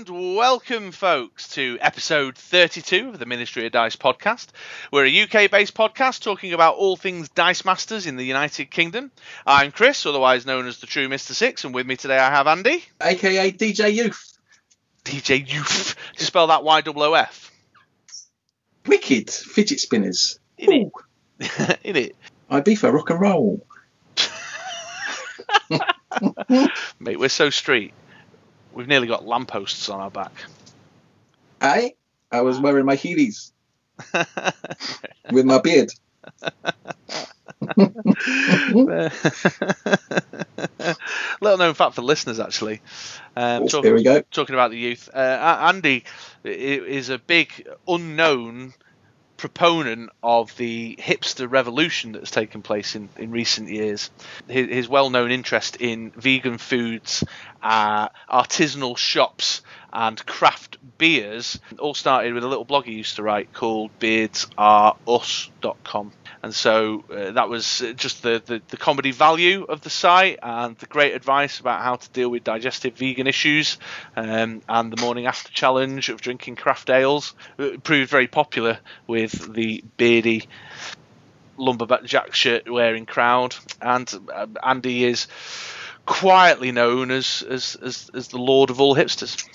And welcome, folks, to episode 32 of the Ministry of Dice podcast. We're a UK based podcast talking about all things Dice Masters in the United Kingdom. I'm Chris, otherwise known as the True Mr. Six, and with me today I have Andy. aka DJ Youth. DJ Youth. Spell that Y O O F. Wicked fidget spinners. In it. In it. I be for rock and roll. Mate, we're so street. We've nearly got lampposts on our back. I I was wearing my Heelys with my beard. Little known fact for listeners, actually. Um, Oh, talk- here we go. talking about the youth, uh, Andy is a big unknown proponent of the hipster revolution that's taken place in, in recent years. His, his well-known interest in vegan foods, uh, artisanal shops, and craft beers all started with a little blog he used to write called beardsareus.com. And so uh, that was uh, just the, the, the comedy value of the site and the great advice about how to deal with digestive vegan issues um, and the morning after challenge of drinking craft ales uh, proved very popular with the beardy lumberjack shirt wearing crowd. And uh, Andy is quietly known as, as, as, as the lord of all hipsters.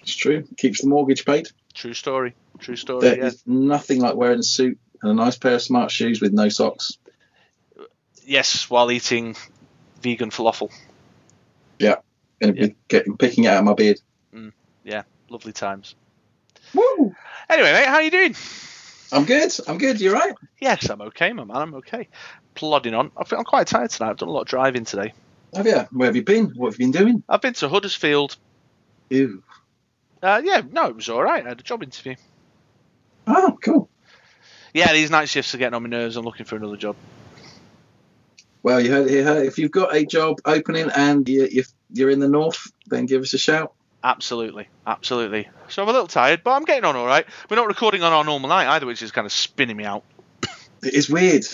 It's true. Keeps the mortgage paid. True story. True story. There yeah. is nothing like wearing a suit and a nice pair of smart shoes with no socks. Yes, while eating vegan falafel. And Yeah. getting picking it out of my beard. Yeah, lovely times. Woo! Anyway, mate, how are you doing? I'm good. I'm good. You're right. Yes, I'm okay, my man. I'm okay. Plodding on. I feel I'm quite tired tonight. I've done a lot of driving today. Have you? Where have you been? What have you been doing? I've been to Huddersfield. Ew. Uh, yeah, no, it was all right. I had a job interview. Oh, cool. Yeah, these night shifts are getting on my nerves. I'm looking for another job. Well, you heard it here. If you've got a job opening and you, you, you're in the north, then give us a shout. Absolutely, absolutely. So I'm a little tired, but I'm getting on all right. We're not recording on our normal night either, which is kind of spinning me out. It is weird.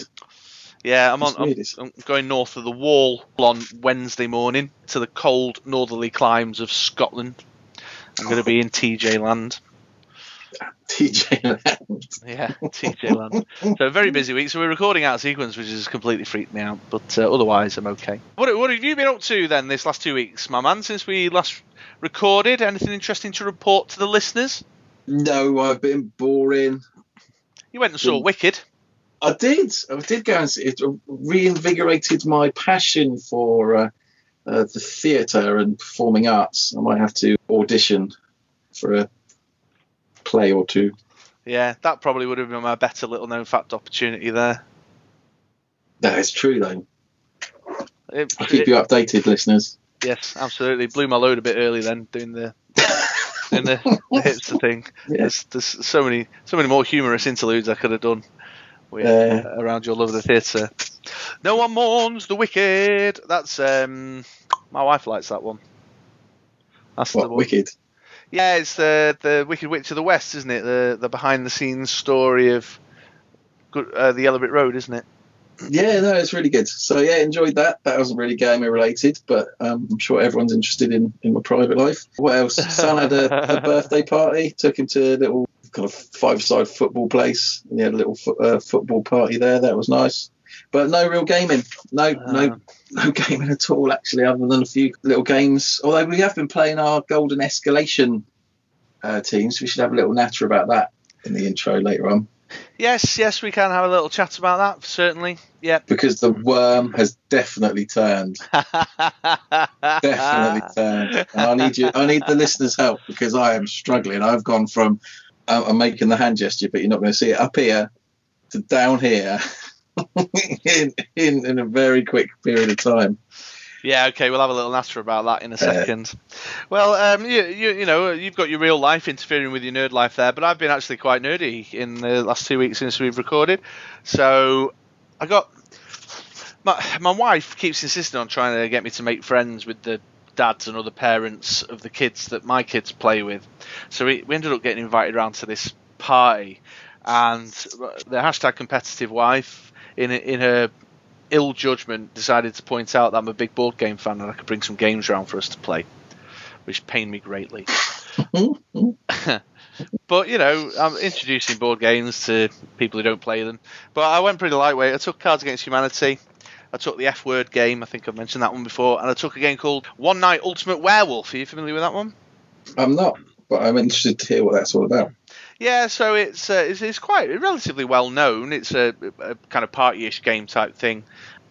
Yeah, I'm on. I'm, I'm going north of the wall on Wednesday morning to the cold northerly climes of Scotland. I'm going to oh. be in TJ land. TJ Land. Yeah, TJ land. So very busy week. So we're recording out of sequence, which has completely freaked me out. But uh, otherwise, I'm okay. What, what have you been up to then this last two weeks, my man? Since we last recorded, anything interesting to report to the listeners? No, I've been boring. You went and saw. Wicked. I did. I did go and see it. Reinvigorated my passion for uh, uh, the theatre and performing arts. I might have to audition for a play or two. Yeah, that probably would have been my better little known fact opportunity there. That is true, though. It- I'll keep it- you updated, listeners. yes, absolutely. Blew my load a bit early then doing the doing the, the hipster thing. Yeah. There's, there's so many so many more humorous interludes I could have done with, uh, around your love of the theatre. No one mourns the wicked. That's um, my wife likes that one. That's the one. wicked? Yeah, it's the the Wicked Witch of the West, isn't it? The the behind the scenes story of uh, the Yellow Brick Road, isn't it? Yeah, no, it's really good. So, yeah, enjoyed that. That wasn't really gamer related, but um, I'm sure everyone's interested in, in my private life. What else? Son had a, a birthday party, took him to a little kind of five side football place. And he had a little fo- uh, football party there. That was nice. But no real gaming. No, no, Uh, no gaming at all, actually, other than a few little games. Although we have been playing our Global Escalation uh, teams. We should have a little natter about that in the intro later on. Yes, yes, we can have a little chat about that. Certainly. Yeah. Because the worm has definitely turned. definitely turned. And I need you. I need the listeners' help because I am struggling. I've gone from uh, I'm making the hand gesture, but you're not going to see it up here to down here in, in in a very quick period of time. Yeah, okay, we'll have a little natter about that in a second. well, um, you, you, you know, you've got your real life interfering with your nerd life there, but I've been actually quite nerdy in the last two weeks since we've recorded. So I got my my wife keeps insisting on trying to get me to make friends with the dads and other parents of the kids that my kids play with. So we, we ended up getting invited around to this party, and the hashtag competitive wife in in her ill judgment decided to point out that I'm a big board game fan and I could bring some games around for us to play, which pained me greatly. but you know, I'm introducing board games to people who don't play them. But I went pretty lightweight. I took Cards Against Humanity. I took the F Word game. I think I've mentioned that one before. And I took a game called One Night Ultimate Werewolf. Are you familiar with that one? I'm not, but I'm interested to hear what that's all about. Yeah, so it's uh, it's, it's quite relatively well known. It's a, a kind of party-ish game type thing.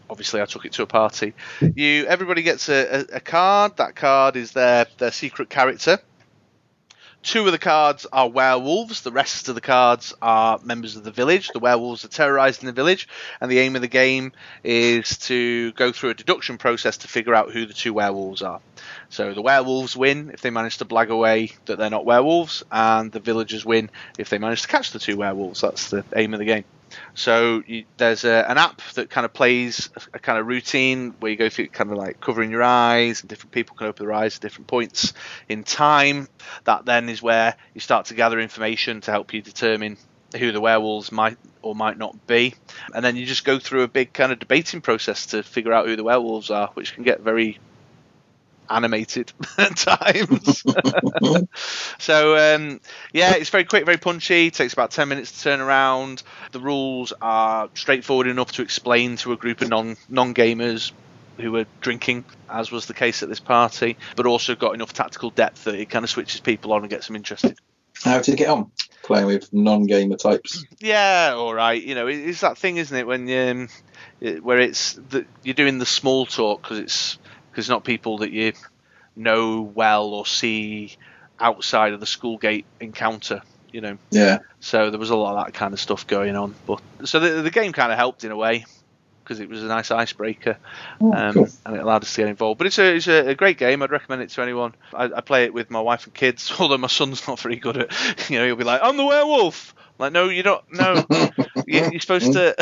Obviously, I took it to a party. You everybody gets a, a, a card. That card is their their secret character. Two of the cards are werewolves. The rest of the cards are members of the village. The werewolves are terrorizing the village, and the aim of the game is to go through a deduction process to figure out who the two werewolves are. So the werewolves win if they manage to blag away that they're not werewolves, and the villagers win if they manage to catch the two werewolves. That's the aim of the game. So you, there's a, an app that kind of plays a, a, kind of routine where you go through kind of like covering your eyes, and different people can open their eyes at different points in time. That then is where you start to gather information to help you determine who the werewolves might or might not be, and then you just go through a big kind of debating process to figure out who the werewolves are, which can get very animated at times. so um, yeah, it's very quick, very punchy. It takes about ten minutes to turn around. The rules are straightforward enough to explain to a group of non non gamers who are drinking, as was the case at this party, but also got enough tactical depth that it kind of switches people on and gets them interested. How to get on playing with non-gamer types? Yeah, all right. You know, it's that thing, isn't it, when um, where it's the, you're doing the small talk because it's because it's not people that you know well or see outside of the school gate encounter. You know. Yeah. So there was a lot of that kind of stuff going on, but so the, the game kind of helped in a way because it was a nice icebreaker oh, um, cool. and it allowed us to get involved. But it's a it's a, great game. I'd recommend it to anyone. I, I, play it with my wife and kids, although my son's not very good at. You know, he'll be like, "I'm the werewolf." Like, no, you don't. No, you, are supposed to.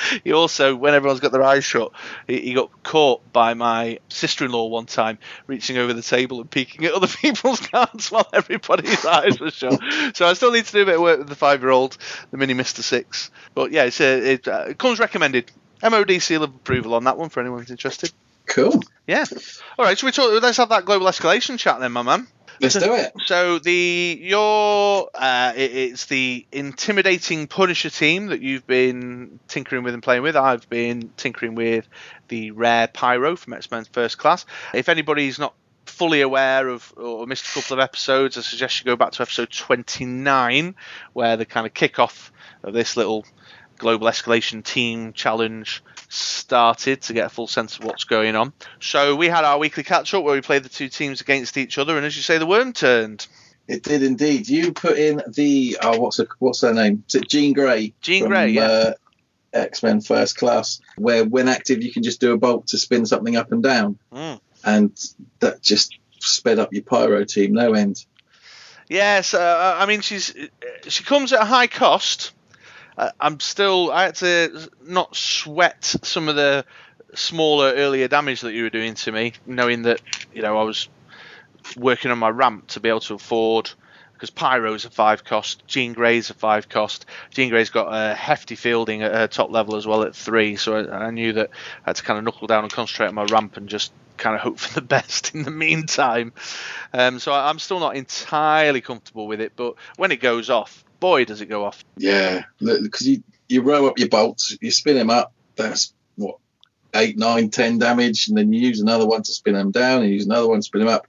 he also, when everyone's got their eyes shut, he, he, got caught by my sister-in-law one time, reaching over the table and peeking at other people's cards while everybody's eyes were shut. So I still need to do a bit of work with the five-year-old, the mini Mister Six. But yeah, it's a, it, uh, it comes recommended. MOD seal of approval on that one for anyone who's interested. Cool. Yeah. All right. So we talk. Let's have that global escalation chat then, my man. Let's so, do it. So the your uh, it, it's the intimidating Punisher team that you've been tinkering with and playing with. I've been tinkering with the rare Pyro from X Men First Class. If anybody's not fully aware of or missed a couple of episodes, I suggest you go back to episode 29, where the kind of kickoff of this little global escalation team challenge started to get a full sense of what's going on. So we had our weekly catch up where we played the two teams against each other, and as you say, the worm turned. It did indeed. You put in the oh, what's her, what's her name? Is it Jean Grey? Jean Grey, yeah. Uh, X Men First Class, where when active you can just do a bolt to spin something up and down, mm. and that just sped up your pyro team no end. Yes, uh, I mean she's she comes at a high cost I'm still I had to not sweat some of the smaller earlier damage that you were doing to me, knowing that you know I was working on my ramp to be able to afford because Pyro's a five cost, Jean Grey's a five cost. Jean Grey's got a hefty fielding at her top level as well at three, so I, I knew that I had to kind of knuckle down and concentrate on my ramp and just kind of hope for the best in the meantime. Um, so I, I'm still not entirely comfortable with it, but when it goes off, boy, does it go off. Yeah, because you, you row up your bolts, you spin them up, that's what, eight, nine, ten damage, and then you use another one to spin them down, and use another one to spin them up.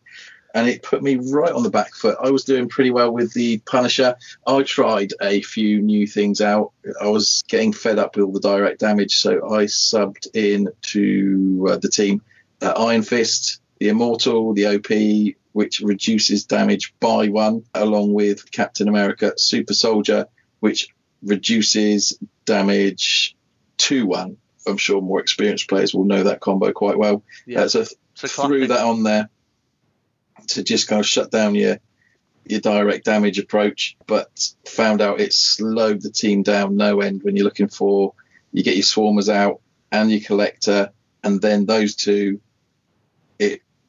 And it put me right on the back foot. I was doing pretty well with the Punisher. I tried a few new things out. I was getting fed up with all the direct damage, so I subbed in to uh, the team uh, Iron Fist, the Immortal, the OP, which reduces damage by one, along with Captain America Super Soldier, which reduces damage to one. I'm sure more experienced players will know that combo quite well. Yeah. Uh, so, so threw that on there to just kind of shut down your your direct damage approach, but found out it slowed the team down no end when you're looking for you get your swarmers out and your collector, and then those two,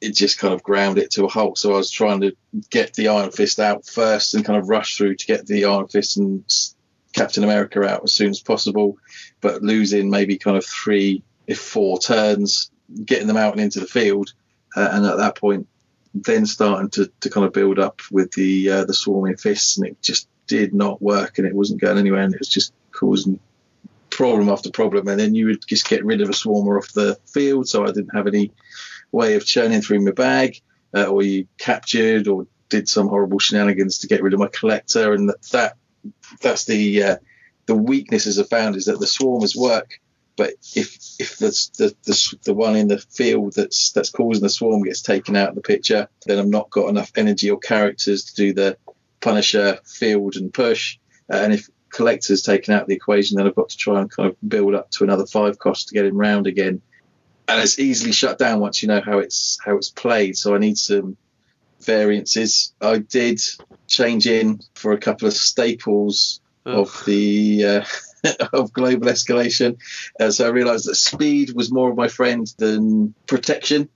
it just kind of ground it to a halt. So I was trying to get the Iron Fist out first and kind of rush through to get the Iron Fist and Captain America out as soon as possible, but losing maybe kind of three, if four turns, getting them out and into the field. Uh, and at that point, then starting to, to kind of build up with the uh, the swarming fists, and it just did not work, and it wasn't going anywhere, and it was just causing problem after problem. And then you would just get rid of a swarmer off the field, so I didn't have any way of churning through my bag, uh, or you captured or did some horrible shenanigans to get rid of my collector, and that, that that's the uh, the weaknesses I found is that the swarmers work but if if the, the the the one in the field that's that's causing the swarm gets taken out of the picture, then I've not got enough energy or characters to do the Punisher field and push. Uh, and if collector's taken out of the equation, then I've got to try and kind of build up to another five cost to get him round again. And it's easily shut down once you know how it's how it's played. So I need some variances. I did change in for a couple of staples of the uh, of global escalation. Uh, so I realised that speed was more of my friend than protection.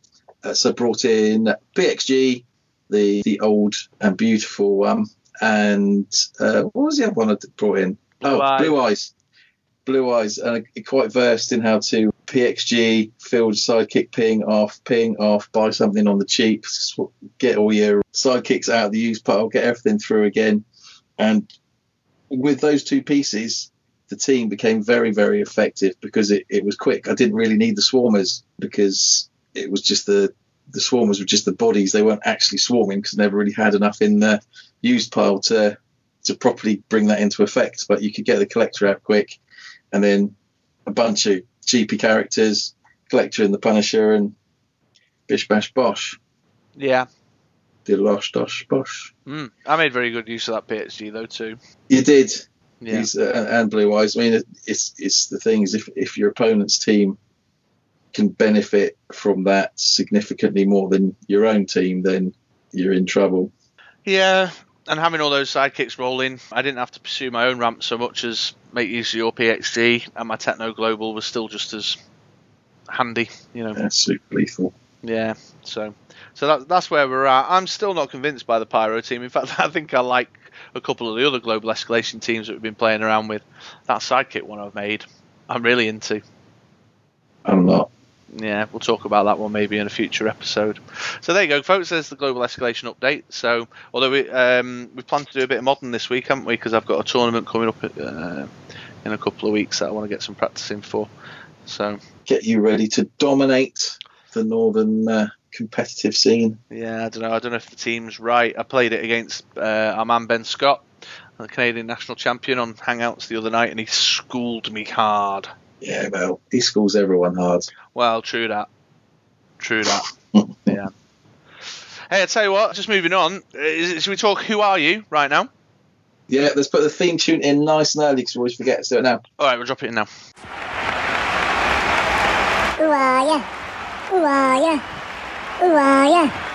Uh, so I brought in PXG, the the old and beautiful one, and uh, what was the other one I brought in? Blue oh, Eye. Blue Eyes. Blue Eyes, and quite versed in how to PXG, field sidekick ping off, ping off, buy something on the cheap, get all your sidekicks out of the use pile, get everything through again. And with those two pieces, the team became very, very effective because it, it was quick. I didn't really need the swarmers because it was just the the swarmers were just the bodies. They weren't actually swarming because never really had enough in the used pile to to properly bring that into effect. But you could get the collector out quick, and then a bunch of cheapy characters, collector and the Punisher, and bish bash bosh, Yeah. the losh dosh bosh. Mm. I made very good use of that PhD though too. You did. Yeah. He's, uh, and blue eyes. I mean, it- it's it's the thing is if if your opponent's team can benefit from that significantly more than your own team, then you're in trouble. Yeah, and having all those sidekicks rolling, I didn't have to pursue my own ramp so much as make use of your PXG, and my Techno Global was still just as handy, you know. Uh, super lethal. Yeah, so so that, that's where we're at. I'm still not convinced by the Pyro team. In fact, I think I like a couple of the other global escalation teams that we've been playing around with. That sidekick one I've made, I'm really into. I'm not. Yeah, we'll talk about that one maybe in a future episode. So there you go, folks. There's the global escalation update. So although we um, we plan to do a bit of modern this week, haven't we? Because I've got a tournament coming up uh, in a couple of weeks that I want to get some practicing for. So Get you ready to dominate the northern uh, competitive scene. yeah, I don't know. I don't know if the team's right. I played it against uh, our man Ben Scott, the Canadian national champion, on Hangouts the other night, and he schooled me hard. Yeah, well, he schools everyone hard. Well, true that. True that. yeah. Hey, I tell you what. Just moving on. Is, should we talk? Who are you right now? Yeah, let's put the theme tune in nice and early because we always forget to do it now. All right, we'll drop it in now. Ooh ah yeah. Ooh ah yeah. Ooh ah yeah.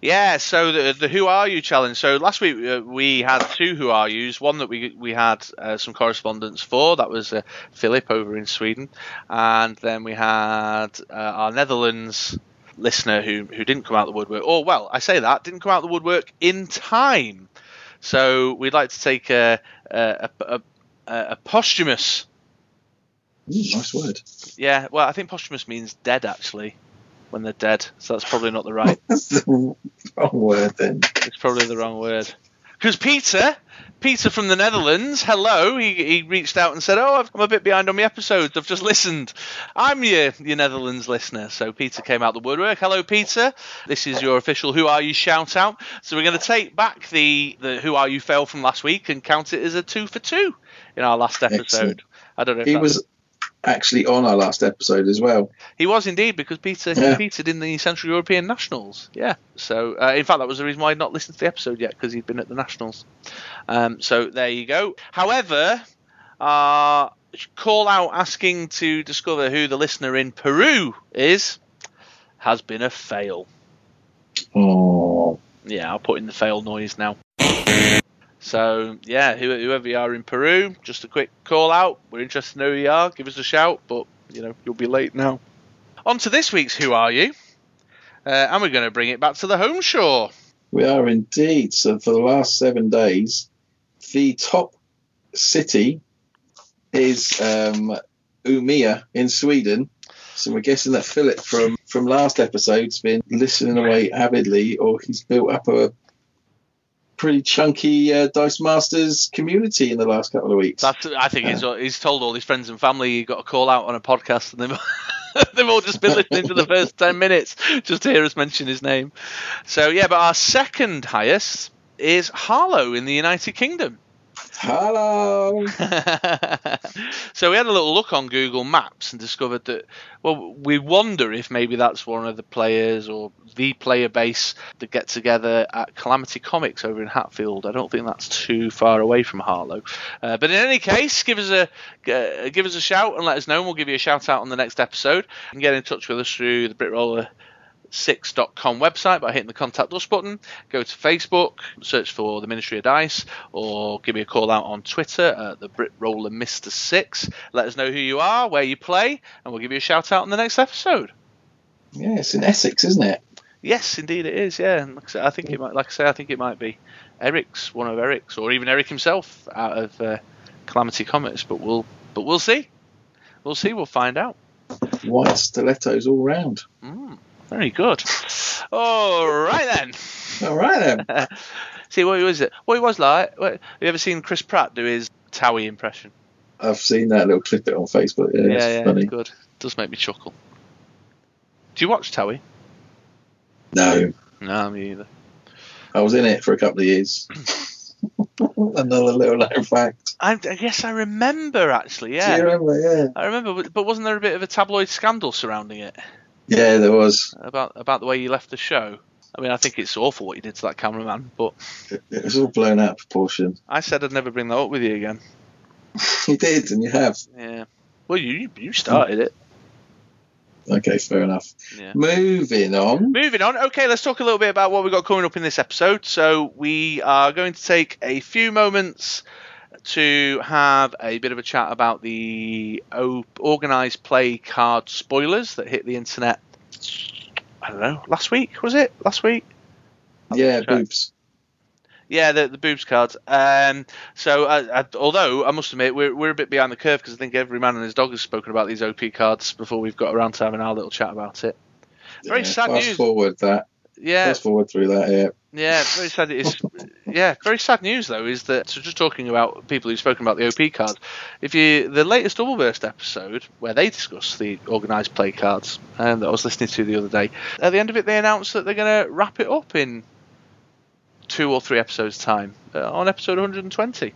Yeah. So the the Who Are You challenge. So last week uh, we had two Who Are Yous. One that we we had uh, some correspondence for. That was uh, Philip over in Sweden, and then we had uh, our Netherlands listener who who didn't come out the woodwork. Or well, I say that didn't come out the woodwork in time. So we'd like to take a a, a, a, a posthumous. Ooh, nice word. Yeah, well, I think posthumous means dead actually, when they're dead. So that's probably not the right. That's the wrong word then. It's probably the wrong word. Because Peter, Peter from the Netherlands, hello, he, he reached out and said, "Oh, I've- I'm a bit behind on my episodes. I've just listened. I'm your your Netherlands listener." So Peter came out the woodwork. Hello, Peter. This is your official "Who Are You" shout out. So we're going to take back the the "Who Are You" fail from last week and count it as a two for two in our last episode. Excellent. I don't know. If He was actually on our last episode as well. He was indeed because Peter Yeah. competed in the Central European Nationals. Yeah. So uh, in fact, that was the reason why I'd not listened to the episode yet because he'd been at the Nationals. Um, so there you go. However, uh, call out asking to discover who the listener in Peru is has been a fail. Oh, Yeah, I'll put in the fail noise now. So yeah, whoever you are in Peru, just a quick call out. We're interested know who you are. Give us a shout, but you know you'll be late now. On to this week's Who Are You? Uh, and we're going to bring it back to the home shore. we are indeed. So for the last seven days, the top city is um, Umeå in Sweden. So we're guessing that Philip from from last episode's been listening away avidly, or he's built up a pretty chunky uh, Dice Masters community in the last couple of weeks. That's, I think he's, he's told all his friends and family he got a call out on a podcast, and they've they've all just been listening to the first ten minutes just to hear us mention his name. So yeah, but our second highest is Harlow in the United Kingdom. Hello. so we had a little look on Google Maps and discovered that, well, we wonder if maybe that's one of the players or the player base that get together at Calamity Comics over in Hatfield. I don't think that's too far away from Harlow. Uh, but in any case, give us a uh, give us a shout and let us know, and we'll give you a shout out on the next episode. And get in touch with us through the Brit Roller 6.com website by hitting the contact us button. Go to Facebook, search for the Ministry of Dice, or give me a call out on Twitter at the Brit Roller Mister Six. Let us know who you are, where you play, and we'll give you a shout out in the next episode. Yeah, it's in Essex, isn't it? Yes, indeed it is. Yeah, and like I, say, I think it might. Like I say, I think it might be Eric's, one of Eric's, or even Eric himself out of uh, Calamity Comics. But we'll, but we'll see. We'll see. We'll find out. White stilettos all round. Mm. Very good. All right then. All right then. See what was it? What it was like? What, have you ever seen Chris Pratt do his Towie impression? I've seen that little clip it on Facebook. Yeah, yeah, it's yeah funny. good. It does make me chuckle. Do you watch Towie? No, No, me either. I was in it for a couple of years. Another little known fact. I, I guess I remember actually. Do you Yeah, remember? Yeah. I remember. But wasn't there a bit of a tabloid scandal surrounding it Yeah, there was. about about the way you left the show? I mean, I think it's awful what you did to that cameraman, but It was all blown out of proportion. I said I'd never bring that up with you again. You did, and you have. Yeah. Well, you you started it. Okay, fair enough. Yeah. Moving on. Moving on. Okay, let's talk a little bit about what we've got coming up in this episode. So, we are going to take a few moments to have a bit of a chat about the organised play card spoilers that hit the internet. I don't know, last week, was it? Last week? Yeah, boobs. Yeah, the, the boobs cards. Um, so, I, although I must admit we're, we're a bit behind the curve because I think every man and his dog has spoken about these OP cards before we've got around to having our little chat about it. Very yeah, sad fast news. forward that. Yeah, Fast forward through that. Yeah. Yeah, very sad. It's yeah, very sad news though. Is that so? Just talking about people who've spoken about the OP card. If you the latest Double Burst episode where they discuss the organised play cards, um, that I was listening to the other day, at the end of it they announced that they're going to wrap it up in two or three episodes time uh, on episode 120.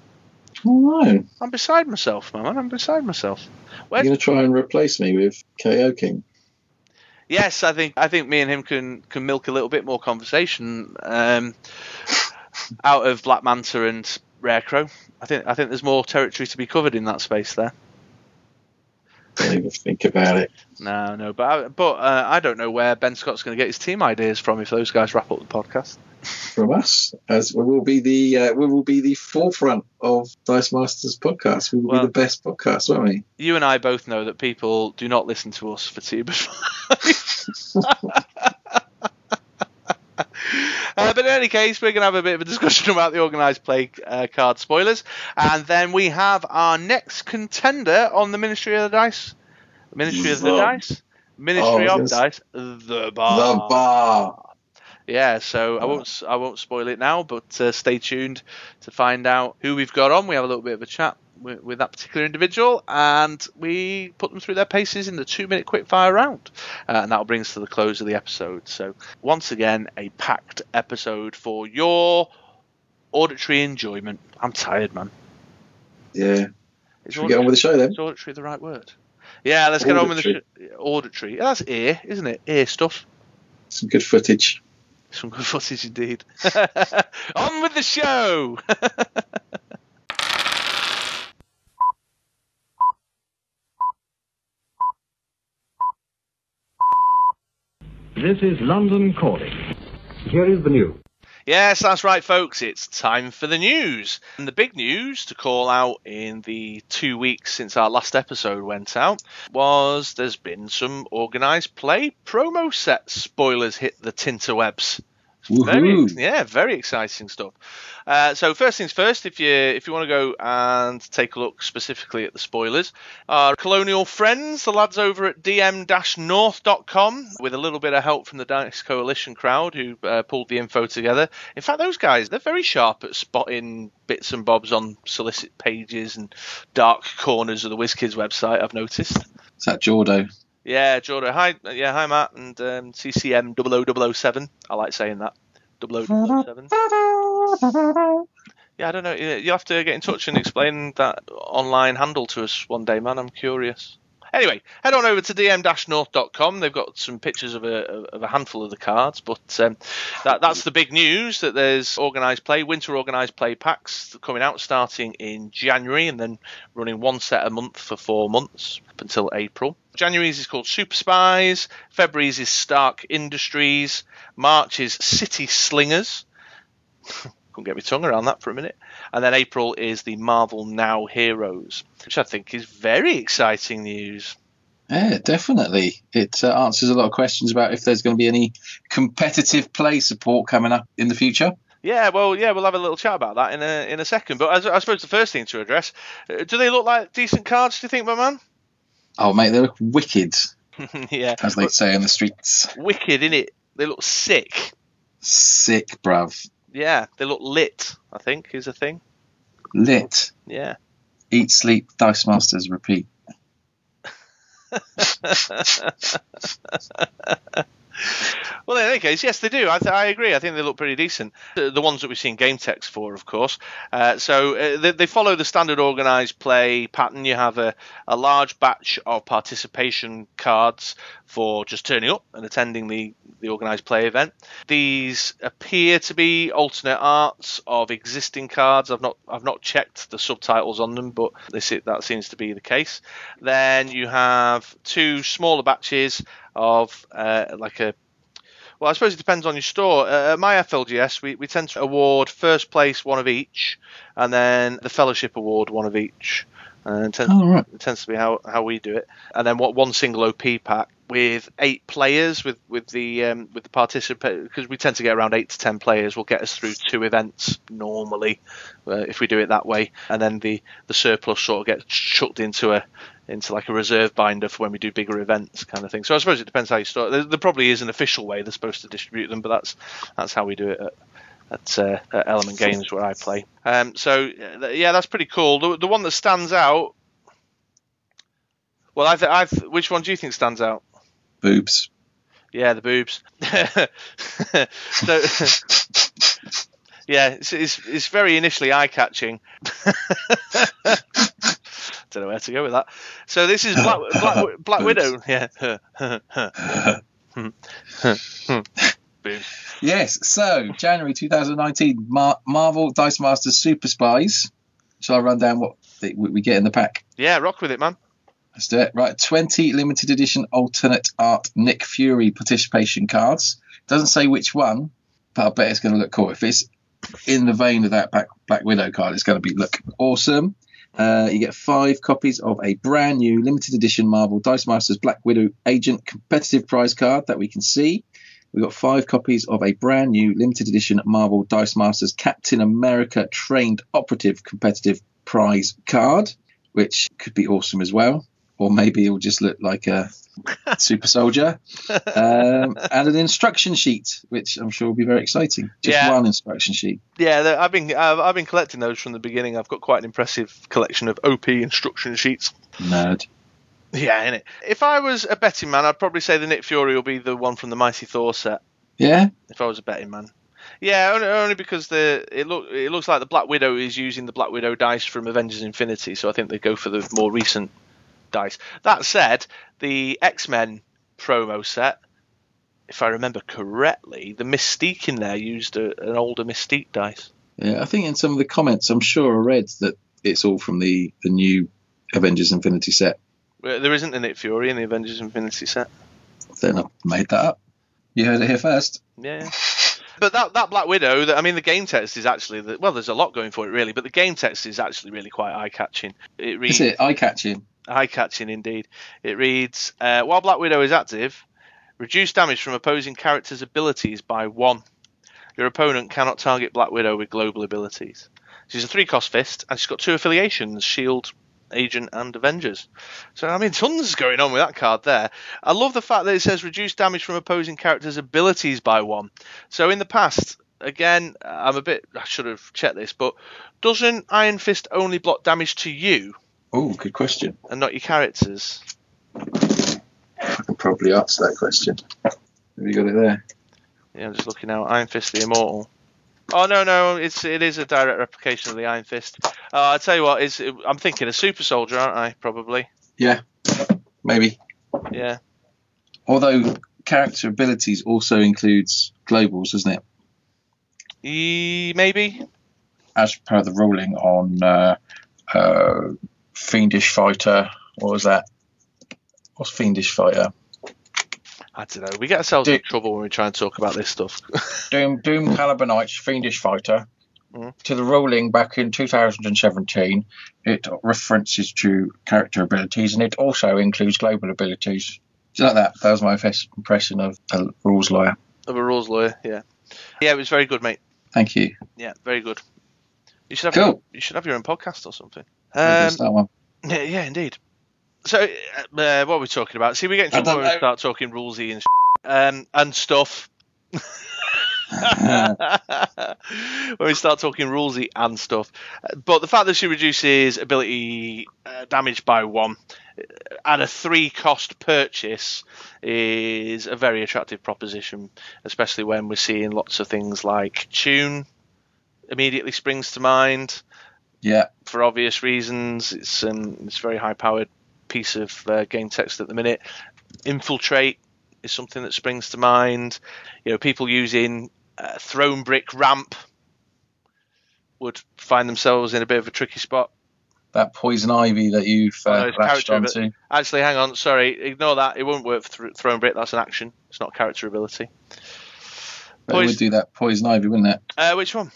Oh no. I'm beside myself, man. I'm beside myself. You're Where's going to try and replace me with KO King. Yes, I think I think me and him can can milk a little bit more conversation um, out of Black Manta and Rarecrow. I think I think there's more territory to be covered in that space there. Don't even think about it. No, no, but I, but uh, I don't know where Ben Scott's going to get his team ideas from if those guys wrap up the podcast. From us, as we will be the uh, we will be the forefront of Dice Masters podcast. We will Well- be the best podcast, won't we? You and I both know that people do not listen to us for team advice. But in any case, we're going to have a bit of a discussion about the organised play uh, card spoilers, and then we have our next contender on the Ministry of the Dice. Ministry of the The- Dice. Ministry Oh, of Dice. The bar. the bar. Yeah, so I won't I won't spoil it now, but uh, stay tuned to find out who we've got on. We have a little bit of a chat with, with that particular individual, and we put them through their paces in the two-minute quick-fire round, uh, and that'll bring us to the close of the episode. So once again, a packed episode for your auditory enjoyment. I'm tired, man. Yeah. Is Should get on with the show then? is auditory the right word? Yeah, let's get on with the sh- auditory. That's ear, isn't it? Ear stuff. Some good footage. Some good footage indeed. On with the show! This is London calling. Here is the news. yes, that's right, folks. It's time for the news. And the big news to call out in the two weeks since our last episode went out was there's been some organised play promo set spoilers hit the tinterwebs. Very, yeah, very exciting stuff. Uh, so first things first, if you if you want to go and take a look specifically at the spoilers, our colonial friends, the lads over at dm-north.com, with a little bit of help from the Dice Coalition crowd who uh, pulled the info together. In fact, those guys they're very sharp at spotting bits and bobs on solicit pages and dark corners of the WizKids website. I've noticed. Is that Jordo? Yeah, Jordan. Hi, yeah, hi, Matt, and um, CCM 00007. I like saying that. 0007. Yeah, I don't know. You have to get in touch and explain that online handle to us one day, man. I'm curious. Anyway, head on over to dm-north.com. They've got some pictures of a, of a handful of the cards, but um, that, that's the big news that there's organised play, winter organised play packs coming out starting in January and then running one set a month for four months up until April. January's is called Super Spies, February's is Stark Industries, March is City Slingers. Couldn't get my tongue around that for a minute. And then April is the Marvel Now Heroes, which I think is very exciting news. Yeah, definitely. It uh, answers a lot of questions about if there's going to be any competitive play support coming up in the future. Yeah, well, yeah, we'll have a little chat about that in a in a second. But I, I suppose the first thing to address: uh, do they look like decent cards? Do you think, my man? Oh, mate, they look wicked, yeah, as they say on the streets. wicked in it. They look sick. Sick, bruv. Yeah, they look lit. I think is a thing. Lit. Yeah. Eat, sleep, dice masters, repeat. Well, in any case, yes, they do. I, th- I agree. I think they look pretty decent. The, the ones that we've seen game text for, of course. Uh, so uh, they, they follow the standard organised play pattern. You have a, a large batch of participation cards for just turning up and attending the, the organised play event. These appear to be alternate arts of existing cards. I've not I've not checked the subtitles on them, but this that seems to be the case. Then you have two smaller batches of uh, like a well, I suppose it depends on your store. Uh, at my FLGS, we, we tend to award first place one of each, and then the fellowship award one of each. And it tends, Oh, right. it tends to be how, how we do it. And then what one single OP pack with eight players with with the um, with the participant because we tend to get around eight to ten players will get us through two events normally uh, if we do it that way. And then the the surplus sort of gets chucked into a into like a reserve binder for when we do bigger events kind of thing. So I suppose it depends how you start. There, there probably is an official way they're supposed to distribute them, but that's that's how we do it at, at, uh, at Element Games where I play. Um, so uh, yeah, that's pretty cool. The, the one that stands out. Well, I, th- I th- which one do you think stands out? Boobs. Yeah, the boobs. so, yeah, it's, it's, it's very initially eye catching. Don't know where to go with that. So this is Black, Black, Black Widow. Yeah. Boom. Yes, so January 2019, Mar- Marvel Dice Masters Super Spies. Shall I run down what we get in the pack? Yeah, rock with it, man. Let's do it. Right, 20 limited edition alternate art Nick Fury participation cards. Doesn't say which one, but I bet it's going to look cool. If it's in the vein of that Black, Black Widow card, it's going to be look awesome. Uh, you get five copies of a brand new limited edition Marvel Dice Masters Black Widow Agent competitive prize card that we can see. We've got five copies of a brand new limited edition Marvel Dice Masters Captain America Trained Operative competitive prize card, which could be awesome as well. Or maybe it'll just look like a super soldier. Um, and an instruction sheet, which I'm sure will be very exciting. Just Yeah. one instruction sheet. Yeah, I've been I've, I've been collecting those from the beginning. I've got quite an impressive collection of OP instruction sheets. Nerd. Yeah, in it. If I was a betting man, I'd probably say the Nick Fury will be the one from the Mighty Thor set. Yeah? If I was a betting man. Yeah, only, only because the it look it looks like the Black Widow is using the Black Widow dice from Avengers Infinity, so I think they go for the more recent dice. That said, the X Men promo set, if I remember correctly, the Mystique in there used a, an older Mystique dice. Yeah, I think in some of the comments, I'm sure I read that it's all from the, the new Avengers Infinity set. There isn't a Nick Fury in the Avengers Infinity set. Then I made that up. You heard it here first. Yeah. But that, that Black Widow, that, I mean, the game text is actually the, well. There's a lot going for it, really, but the game text is actually really quite eye catching. It reads Is it eye catching? Eye catching indeed. It reads uh, while Black Widow is active, reduce damage from opposing characters' abilities by one. Your opponent cannot target Black Widow with global abilities. She's a three cost fist, and she's got two affiliations Shield, Agent, and Avengers. So, I mean, tons going on with that card there. I love the fact that it says reduce damage from opposing characters' abilities by one. So, in the past, again, I'm a bit. I should have checked this, but doesn't Iron Fist only block damage to you Oh, good question. and not your characters? I can probably answer that question. Have you got it there? Yeah, I'm just looking now. Iron Fist the Immortal. Oh no, no, it's it is a direct replication of the Iron Fist. Uh, I tell you what, is I'm thinking a Super Soldier, aren't I? Probably. Yeah, maybe. Yeah. Although character abilities also includes globals, doesn't it? E- maybe. As per the ruling on uh, uh, Fiendish Fighter, what was that? What's Fiendish Fighter? I don't know. We get ourselves Do- in trouble when we try and talk about this stuff. Doom Doom Caliber Knights Fiendish Fighter. Mhm. To the ruling back in 2017, it references to character abilities and it also includes global abilities. You like that? That was my first impression of a rules lawyer. of a rules lawyer, yeah. Yeah, it was very good, mate. Thank you. Yeah, very good. You should have Cool. your, you should have your own podcast or something. Um, that one. yeah, yeah, indeed. So, uh, uh, what are we talking about? See, we're getting trouble don't we start talking rulesy and um, and stuff. when we start talking rulesy and stuff. But the fact that she reduces ability uh, damage by one uh, at a three cost purchase is a very attractive proposition, especially when we're seeing lots of things like Tune immediately springs to mind Yeah, for obvious reasons. It's um, it's a very high powered piece of uh, game text at the minute. Infiltrate is something that springs to mind. You know, people using uh, thrown brick ramp would find themselves in a bit of a tricky spot. that poison ivy that you've uh, onto. Actually, hang on, sorry, ignore that. It won't work for th- thrown brick. That's an action. It's not character ability. But it would do that poison ivy, wouldn't it? Uh, which one?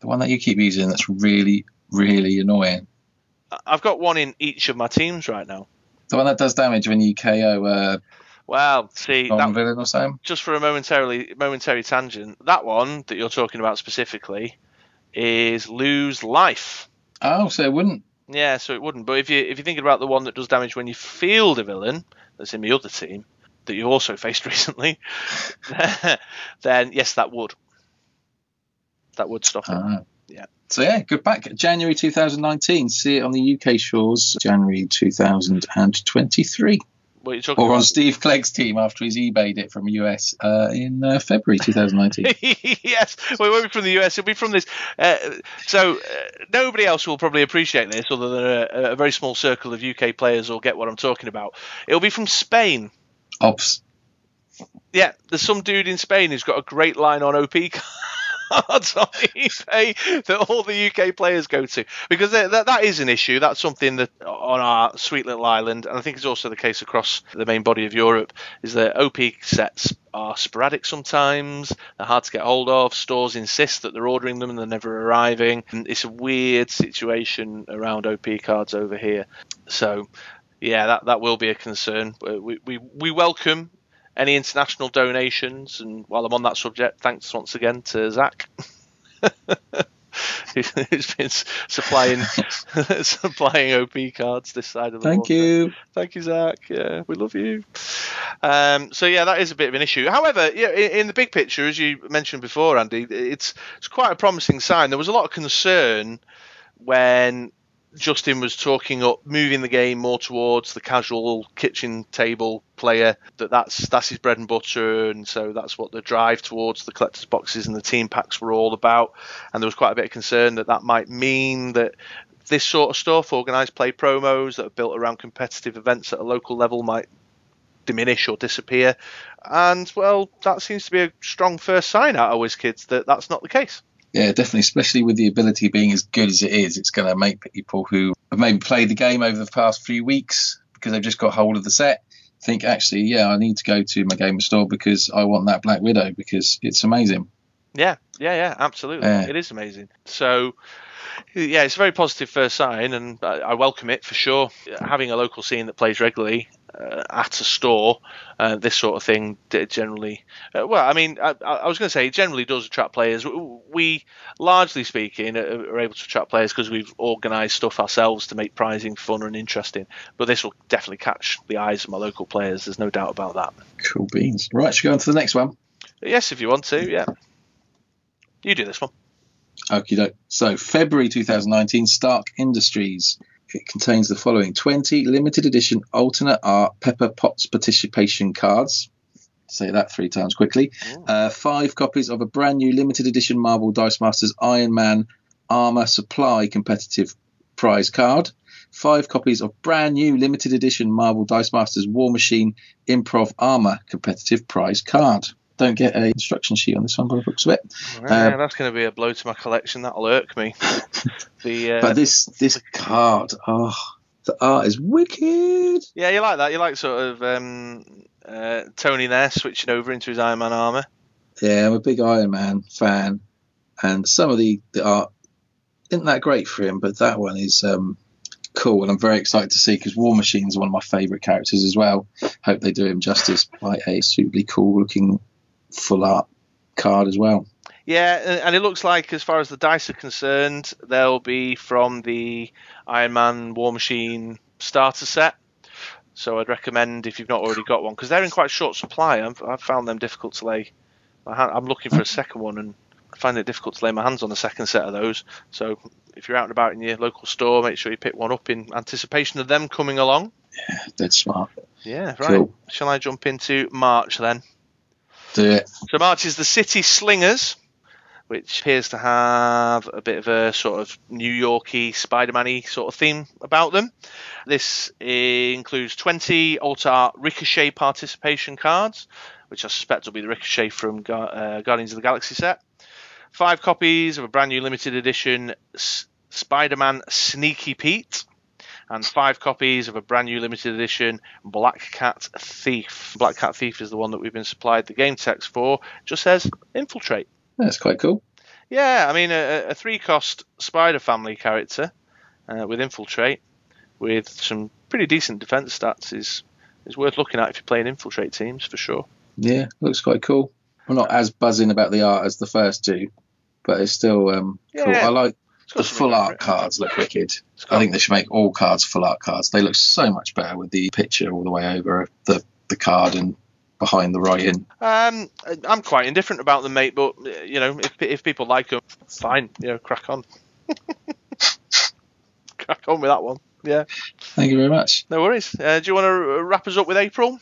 The one that you keep using that's really, really annoying. I've got one in each of my teams right now. The one that does damage when you KO uh, Well, see, that, non-villain or something. just for a momentarily momentary tangent, that one that you're talking about specifically is lose life. Oh, so it wouldn't. Yeah, so it wouldn't. But if you if you're thinking about the one that does damage when you field a villain that's in the other team that you also faced recently, then yes, that would. That would stop it. Ah. Yeah. So yeah, good back. January 2019. See it on the UK shores. January 2023. what are Or on about? Steve Clegg's team after he's eBayed it from US uh, in uh, February 2019. yes, well, it won't be from the US. It'll be from this. Uh, so uh, nobody else will probably appreciate this, other than a, a very small circle of UK players will get what I'm talking about. It'll be from Spain. Ops. Yeah, there's some dude in Spain who's got a great line on OP cards on eBay that all the UK players go to because that, that, is an issue. That's something that on our sweet little island, and I think it's also the case across the main body of Europe, is that OP sets are sporadic sometimes. They're hard to get hold of. Stores insist that they're ordering them and they're never arriving. It's a weird situation around OP cards over here. So. Yeah, that, that will be a concern. We, we, we welcome any international donations. And while I'm on that subject, thanks once again to Zach, who's been supplying supplying OP cards this side of the world. Thank water. you. Thank you, Zach. Yeah, we love you. Um, so yeah, that is a bit of an issue. However, yeah, in, in the big picture, as you mentioned before, Andy, it's it's quite a promising sign. There was a lot of concern when Justin was talking up moving the game more towards the casual kitchen table player. That that's that's his bread and butter, and so that's what the drive towards the collectors boxes and the team packs were all about. And there was quite a bit of concern that that might mean that this sort of stuff, organised play promos that are built around competitive events at a local level, might diminish or disappear. And well, that seems to be a strong first sign out of WizKids that that's not the case. Yeah, definitely. Especially with the ability being as good as it is, it's going to make people who have maybe played the game over the past few weeks because they've just got hold of the set think, actually, yeah, I need to go to my gamer store because I want that Black Widow because it's amazing. Yeah, yeah, yeah, absolutely. Yeah. It is amazing. So, yeah, it's a very positive first sign, and I, I welcome it for sure. Having a local scene that plays regularly uh, at a store, uh, this sort of thing generally. Uh, well, I mean, I, I was going to say it generally does attract players. We, largely speaking, uh, are able to attract players because we've organised stuff ourselves to make prizing fun and interesting. But this will definitely catch the eyes of my local players. There's no doubt about that. Cool beans. Right, should we go on to the next one? Yes, if you want to, yeah. You do this one. Okay, doke. So, February 2019, Stark Industries. It contains the following 20 limited edition alternate art Pepper Potts participation cards. Say that three times quickly. Uh, five copies of a brand new limited edition Marvel Dice Masters Iron Man Armor Supply competitive prize card. Five copies of brand new limited edition Marvel Dice Masters War Machine Improv Armor competitive prize card. Don't get a instruction sheet on this one by the looks of it. Yeah, that's going to be a blow to my collection. That'll irk me. the uh, But this this card, oh, the art is wicked. yeah, you like that. You like sort of um, uh, Tony there switching over into his Iron Man armor. Yeah, I'm a big Iron Man fan, and some of the, the art isn't that great for him, but that one is um, cool, and I'm very excited to see because War Machine is one of my favourite characters as well. Hope they do him justice by a suitably cool looking full art card as well. Yeah, and it looks like, as far as the dice are concerned, they'll be from the Iron Man War Machine starter set. So I'd recommend if you've not already got one, because they're in quite short supply. I've, I've found them difficult to lay. I'm looking for a second one, and I find it difficult to lay my hands on the second set of those. So if you're out and about in your local store, make sure you pick one up in anticipation of them coming along. Yeah, that's smart. Yeah, right. Cool. Shall I jump into March then? Do it. So March is the City Slingers, which appears to have a bit of a sort of New Yorky, Spider-Man-y sort of theme about them. This includes 20 alt art Ricochet participation cards, which I suspect will be the Ricochet from uh, Guardians of the Galaxy set. Five copies of a brand new limited edition S- Spider-Man Sneaky Pete. And five copies of a brand new limited edition Black Cat Thief. Black Cat Thief is the one that we've been supplied the game text for. Just says infiltrate. That's quite cool. Yeah, I mean a, a three-cost Spider Family character uh, with infiltrate, with some pretty decent defense stats is is worth looking at if you're playing infiltrate teams for sure. Yeah, looks quite cool. I'm not as buzzing about the art as the first two, but it's still um, cool. I like the full art cards look wicked. I think they should make all cards full art cards. They look so much better with the picture all the way over the, the card and behind the writing. Um, I'm quite indifferent about them, mate. But you know, if if people like them, fine. You know, crack on. crack on with that one. Yeah, Thank you very much. no worries. Uh, do you want to wrap us up with April?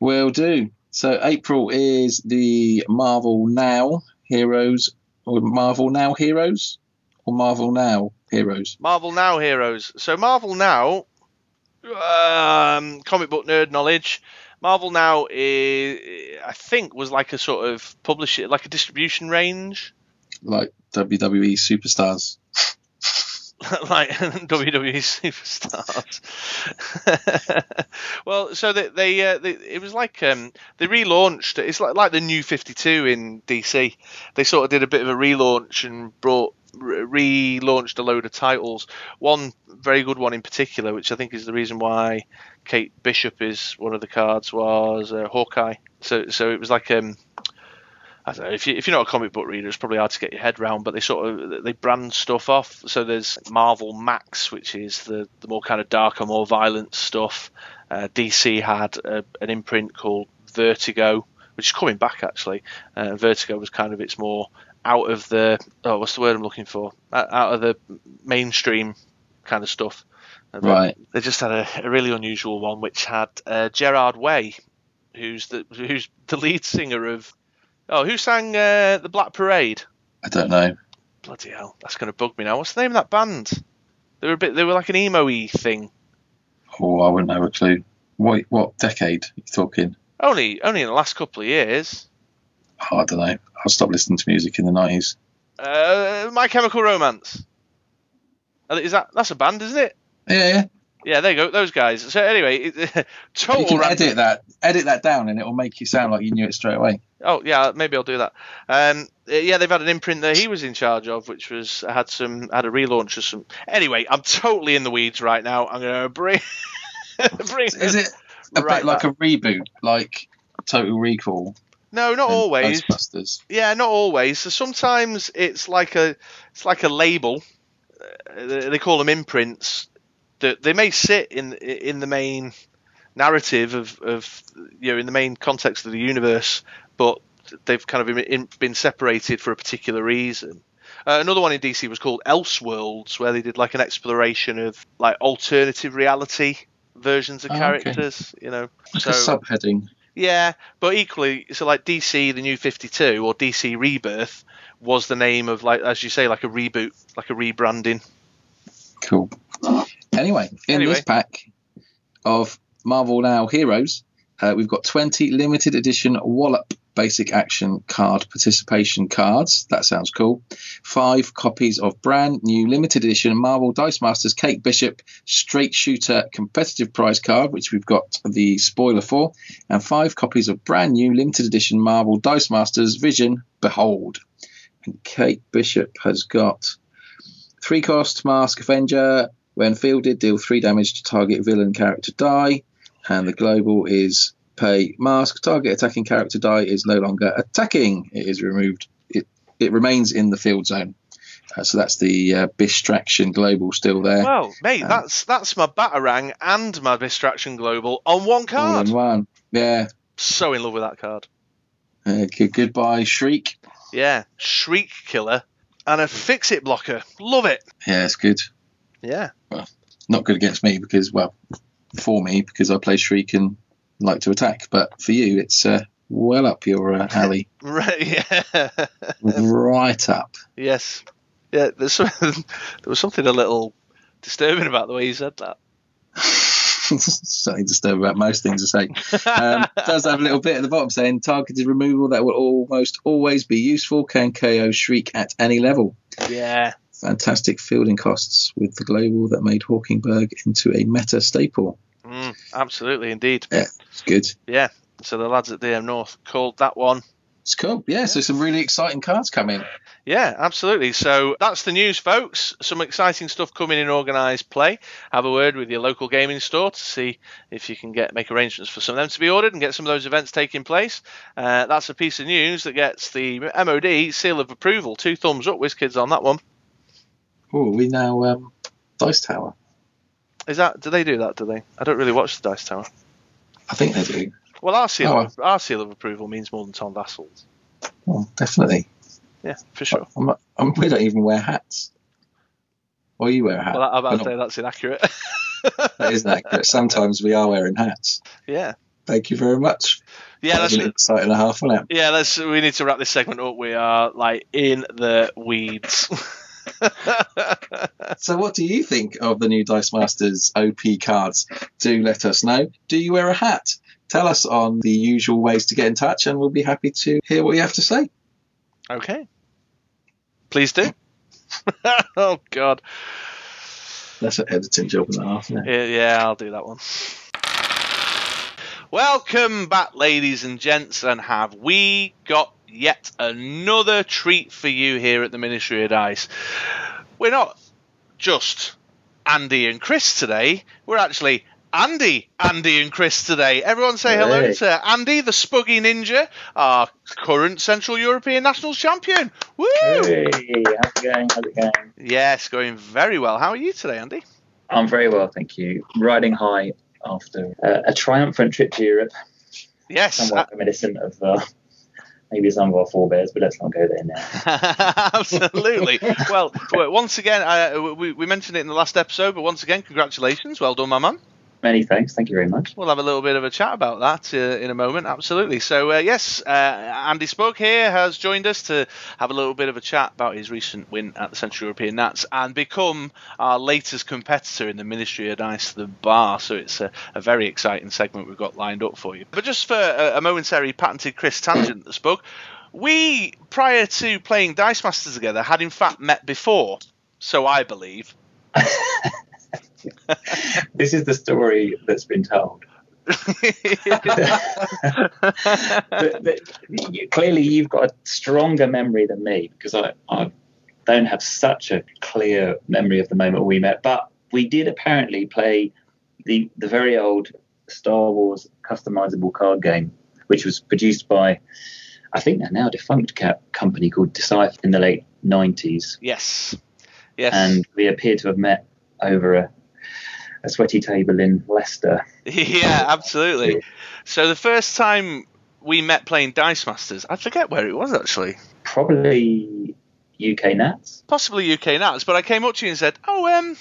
Will do. So April is the Marvel Now Heroes or Marvel Now Heroes or Marvel Now Heroes. Marvel Now heroes. So Marvel Now, um, comic book nerd knowledge. Marvel Now is, I think, was like a sort of publisher, like a distribution range, Like WWE superstars. like WWE superstars. well, so they, they, uh, they, it was like um, they relaunched. It's like like the New Fifty Two in DC. They sort of did a bit of a relaunch and brought relaunched a load of titles. One very good one in particular, which I think is the reason why Kate Bishop is one of the cards, was uh, Hawkeye. So so it was like um. I don't know if you if you're not a comic book reader, it's probably hard to get your head round. But they sort of they brand stuff off. So there's Marvel Max, which is the the more kind of darker, more violent stuff. Uh, DC had a, an imprint called Vertigo, which is coming back actually. Uh, Vertigo was kind of its more out of the oh what's the word I'm looking for out of the mainstream kind of stuff. And Right. They just had a, a really unusual one, which had uh, Gerard Way, who's the who's the lead singer of oh who sang uh, the Black Parade. I don't know. Bloody hell, that's going to bug me now. What's the name of that band? They were a bit. They were like an emo-y thing. Oh, I wouldn't have a clue. What what decade are you talking? Only only in the last couple of years. Oh, I don't know. I stopped listening to music in the nineties. Uh, My Chemical Romance. Uh, Is that that's a band, isn't it? Yeah, yeah. Yeah, there you go. Those guys. So anyway, total. You can rant- edit that, edit that down, and it will make you sound like you knew it straight away. Oh yeah, maybe I'll do that. Um, yeah, they've had an imprint that he was in charge of, which was had some had a relaunch of some. Anyway, I'm totally in the weeds right now. I'm gonna bring bring Is it a right bit like back. a reboot, like Total Recall. No, not and always. Ghostbusters. Yeah, not always. So sometimes it's like a it's like a label. Uh, they call them imprints. That they may sit in in the main narrative of, of you know in the main context of the universe, but they've kind of been, been separated for a particular reason. Uh, another one in DC was called Elseworlds, where they did like an exploration of like alternative reality versions of Oh, okay. characters. You know, Like a subheading. Yeah, but equally, so like DC, the New Fifty Two, or DC Rebirth, was the name of like, as you say, like a reboot, like a rebranding. Cool. Anyway, in Anyway. this pack of Marvel Now Heroes, uh, we've got 20 limited edition Wallop basic action card participation cards. That sounds cool. Five copies of brand new limited edition Marvel Dice Masters Kate Bishop Straight Shooter competitive prize card, which we've got the spoiler for, and five copies of brand new limited edition Marvel Dice Masters Vision Behold. And Kate Bishop has got three cost Mask Avenger. When fielded, deal three damage to target villain character die. And the global is pay mask. Target attacking character die is no longer attacking. It is removed. It it remains in the field zone. Uh, so that's the uh, Distraction global still there. Well, mate, Um, that's that's my Batarang and my Distraction Global on one card. in one. Yeah. So in love with that card. Uh, good, goodbye, Shriek. Yeah, Shriek Killer and a Fix It Blocker. Love it. Yeah, it's good. Yeah. Well, Not good against me because, well, for me because I play Shriek and like to attack. But for you, it's uh, well up your uh, alley. Right. Yeah. right up. yes. Yeah. Some, there was something a little disturbing about the way you said that. Something disturbing about most things I say. Um, does have a little bit at the bottom saying targeted removal that will almost always be useful. Can KO Shriek at any level. Yeah. Fantastic fielding costs with the global that made Hawkingberg into a meta staple. Mm, absolutely, indeed. It's good. Yeah. So the lads at DM North called that one. It's cool. Yeah, so some really exciting cards coming. Yeah, absolutely. So that's the news, folks. Some exciting stuff coming in organised play. Have a word with your local gaming store to see if you can get make arrangements for some of them to be ordered and get some of those events taking place. Uh, that's a piece of news that gets the MOD seal of approval. Two thumbs up, WizKids on that one. Oh, we now um, Dice Tower. Is that? Do they do that? Do they? I don't really watch the Dice Tower. I think they do. Well, our seal, Oh. of, our seal of approval means more than Tom Vasel's. Oh, definitely. Yeah, for sure. I'm not, I'm, we don't even wear hats. Or you wear a hat. Well, I'm about to say that's inaccurate. that isn't accurate. Sometimes we are wearing hats. yeah. Thank you very much. Yeah, that's an a half on it. Yeah, let's. We need to wrap this segment up. We are like in the weeds. So, what do you think of the new Dice Masters OP cards? Do let us know. Do you wear a hat? Tell us on the usual ways to get in touch, and we'll be happy to hear what you have to say. okay, please do. oh God. That's an editing job and a half. Yeah, I'll do that one. Welcome back, ladies and gents, and have we got yet another treat for you here at the Ministry of Dice? We're not just Andy and Chris today, we're actually Andy, Andy and Chris today. Everyone say hello Hey. to Andy, the Spuggy Ninja, our current Central European National champion. Woo! Hey, how's it going? How's it going? Yes, going very well. How are you today, Andy? I'm very well, thank you. Riding high after uh, a triumphant trip to Europe, Yes, somewhat reminiscent of uh, maybe some of our forebears, but let's not go there now. Absolutely. well, once again, we, we mentioned it in the last episode, but once again, congratulations. Well done, my man. Many thanks, thank you very much. We'll have a little bit of a chat about that uh, in a moment. Absolutely. So, uh, yes, uh, Andy Spoke here has joined us to have a little bit of a chat about his recent win at the Central European Nats and become our latest competitor in the Ministry of Dice the Bar. So, it's a, a very exciting segment we've got lined up for you. But just for a, a momentary patented Chris tangent that spoke, we, prior to playing Dice Masters together, had in fact met before. So I believe. This is the story that's been told. but, but you, clearly, you've got a stronger memory than me because I, I don't have such a clear memory of the moment we met. But we did apparently play the the very old Star Wars customizable card game, which was produced by, I think, a now defunct ca- company called Decipher in the late 90s. Yes. Yes. And we appear to have met over a, a sweaty table in Leicester. yeah, absolutely. So the first time we met playing Dice Masters, I forget where it was actually. Probably UK Nats. Possibly UK Nats, but I came up to you and said, "Oh, um,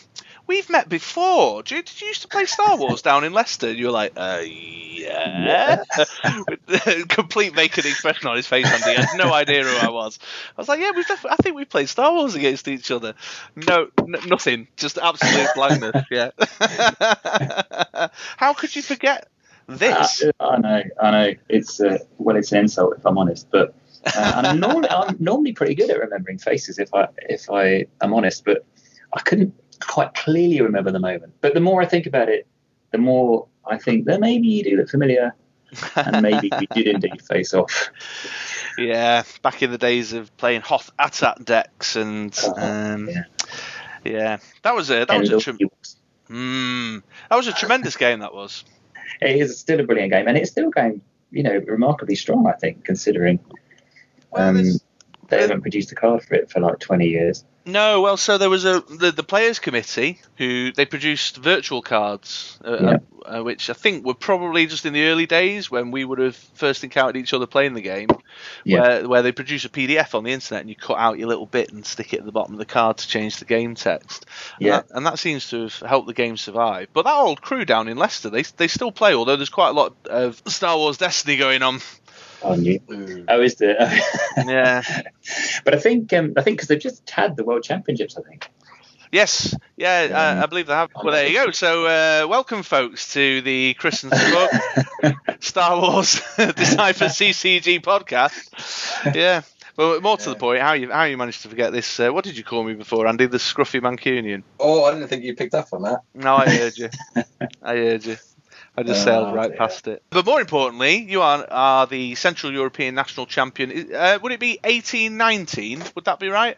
we've met before. Did you, did you used to play Star Wars down in Leicester?" And you were like, "Uh, yeah." Complete vacant expression on his face, Andy. He had no idea who I was. I was like, "Yeah, we've. I think we played Star Wars against each other." No, n- nothing. Just absolute blankness. Yeah. How could you forget this? Uh, I know, I know. It's uh, well, it's an insult if I'm honest, but uh, and I'm normally I'm normally pretty good at remembering faces if I if I am honest, but I couldn't quite clearly remember the moment. But the more I think about it, the more I think that maybe you do look familiar, and maybe we did indeed face off. Yeah, back in the days of playing Hoth AT-AT decks and Uh, um, yeah. yeah. that was a that was a tre- mm, that was a tremendous game. That was. it is still a brilliant game, and it's still going, you know, remarkably strong. I think, considering Well, um, there's- they haven't produced a card for it for like 20 years. No, well, so there was a the, the players committee who they produced virtual cards, uh, Yeah. uh, which I think were probably just in the early days when we would have first encountered each other playing the game, Yeah. where where they produce a PDF on the internet and you cut out your little bit and stick it at the bottom of the card to change the game text. And Yeah. that, and that seems to have helped the game survive. But that old crew down in Leicester, they they still play, although there's quite a lot of Star Wars Destiny going on. On you. Oh, is there? Yeah. but I think um, I think because they've just had the World Championships. I think. Yes, yeah, Um, I, I believe they have. Well, there you go. So, uh, welcome, folks, to the Chris and Spook Star Wars Decipher CCG podcast. Yeah. Well, more to the point, how you how you managed to forget this? Uh, what did you call me before, Andy? The scruffy Mancunian. Oh, I didn't think you picked up on that. No, I heard you. I heard you. I just Oh, sailed right dear. past it. But more importantly, you are are the Central European national champion. Uh, would it be eighteen nineteen? Would that be right?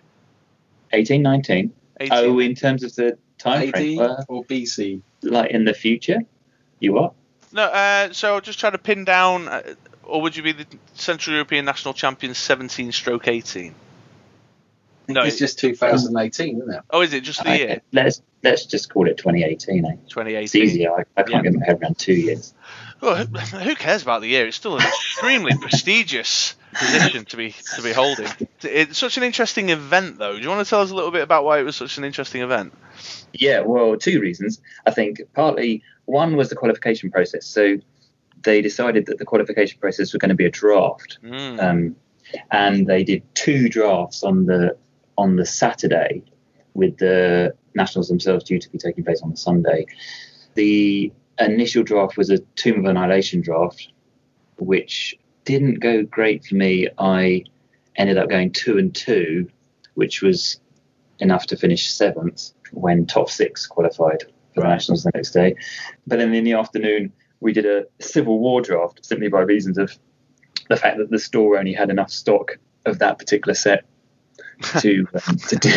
1819. 18. Oh, in terms of the time AD frame, uh, or BC? like in the future, you are. No, uh, so just trying to pin down, uh, or would you be the Central European National Champion 17 stroke 18? No, it's just 2018, isn't it? oh, is it just the I- year? let's let's just call it 2018. Eh? 2018. It's easier. I, I can't Yeah. get my head around two years. Well, who, who cares about the year? It's still an extremely prestigious position to be to be holding. It's such an interesting event, though. Do you want to tell us a little bit about why it was such an interesting event? Yeah, well, two reasons. I think partly one was the qualification process. So they decided that the qualification process was going to be a draft, Mm. um, and they did two drafts on the on the Saturday, with the nationals themselves due to be taking place on the Sunday. The initial draft was a Tomb of Annihilation draft, which didn't go great for me. I ended up going two and two, which was enough to finish seventh when top six qualified for the nationals the next day. But then in the afternoon, we did a Civil War draft simply by reasons of the fact that the store only had enough stock of that particular set to um, to do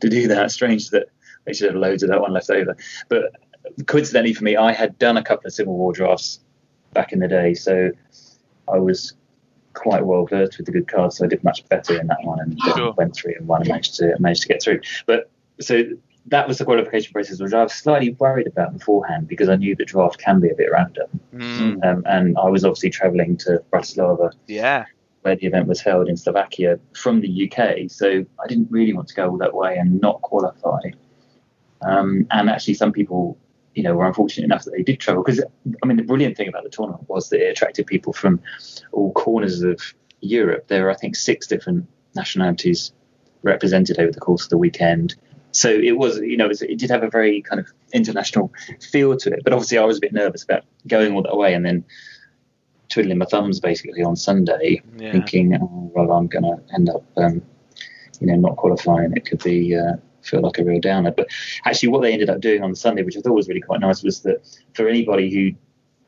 to do that. Strange that they should have loads of that one left over. But coincidentally for me, I had done a couple of Civil War drafts back in the day, so I was quite well versed with the good cards, so I did much better in that one and uh, Sure. went through and won and managed to managed to get through. But so that was the qualification process, which I was slightly worried about beforehand because I knew the draft can be a bit random, Mm. um, and I was obviously travelling to Bratislava Yeah. Where the event was held in Slovakia from the UK. So I didn't really want to go all that way and not qualify. Um, and actually, some people, you know, were unfortunate enough that they did travel because, I mean, the brilliant thing about the tournament was that it attracted people from all corners of Europe. There were, I think, six different nationalities represented over the course of the weekend. So it was, you know, it, did have a very kind of international feel to it. But obviously, I was a bit nervous about going all that way and then twiddling my thumbs basically on Sunday Yeah. thinking, oh, well, I'm going to end up, um, you know, not qualifying. It could be uh, feel like a real downer. But actually, what they ended up doing on Sunday, which I thought was really quite nice, was that for anybody who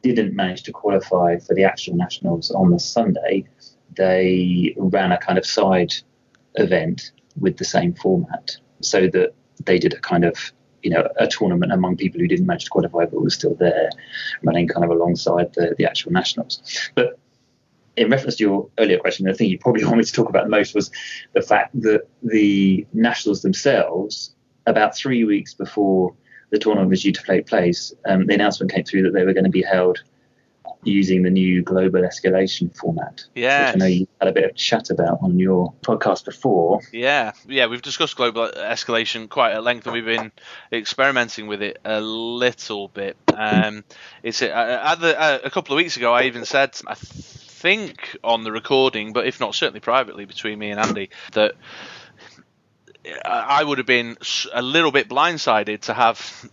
didn't manage to qualify for the actual nationals on the Sunday, they ran a kind of side event with the same format, so that they did a kind of you know a tournament among people who didn't manage to qualify but were still there, running kind of alongside the, the actual nationals. But in reference to your earlier question, the thing you probably wanted to talk about most was the fact that the nationals themselves, about three weeks before the tournament was due to take place, um, the announcement came through that they were going to be held using the new global escalation format. Yeah. Which I know you had a bit of chat about on your podcast before. Yeah, yeah, we've discussed global escalation quite at length, and we've been experimenting with it a little bit. Um, it's uh, the, uh, a couple of weeks ago. I even said, I think on the recording, but if not, certainly privately between me and Andy, that I would have been a little bit blindsided to have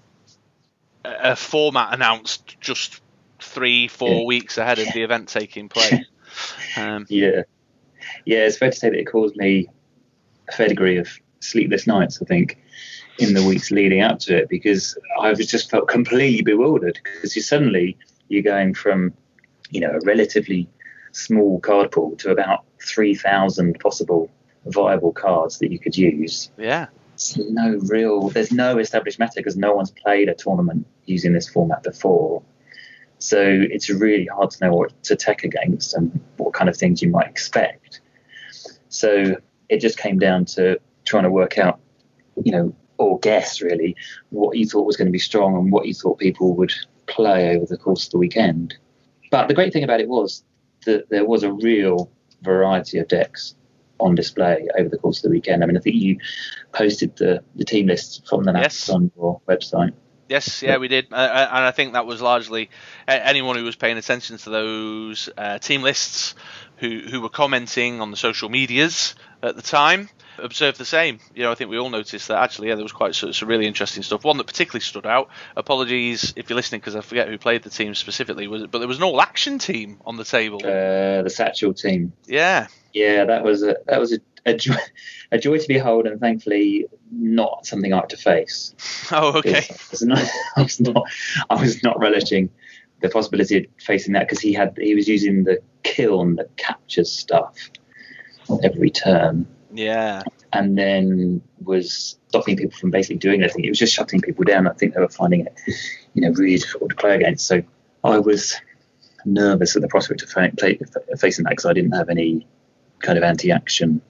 a format announced just three, four yeah. weeks ahead of the event taking place. Um, yeah, yeah, it's fair to say that it caused me a fair degree of sleepless nights. I think in the weeks leading up to it because I was just felt completely bewildered because you suddenly you're going from you know a relatively small card pool to about three thousand possible viable cards that you could use. Yeah. It's no real, there's no established meta because no one's played a tournament using this format before. So it's really hard to know what to tech against and what kind of things you might expect. So it just came down to trying to work out, you know, or guess really what you thought was going to be strong and what you thought people would play over the course of the weekend. But the great thing about it was that there was a real variety of decks on display over the course of the weekend. I mean, I think you posted the, the team lists from the Nats yes. on your website. Yes, yeah, we did, uh, uh, and I think that was largely anyone who was paying attention to those uh, team lists, who who were commenting on the social medias at the time, observed the same. You know, I think we all noticed that actually, yeah, there was quite some, some really interesting stuff. One that particularly stood out. Apologies if you're listening because I forget who played the team specifically. Was it, but there was an all action team on the table. Uh, the Satchel team. Yeah. Yeah, that was a that was a, a joy, a joy to behold, and thankfully not something I had to face. Oh, okay. I was not, I was not, I was not relishing the possibility of facing that because he had he was using the kiln that captures stuff every turn. Yeah. And then was stopping people from basically doing anything. It was just shutting people down. I think they were finding it, you know, really difficult to play against. So I was nervous at the prospect of facing that because I didn't have any kind of anti-action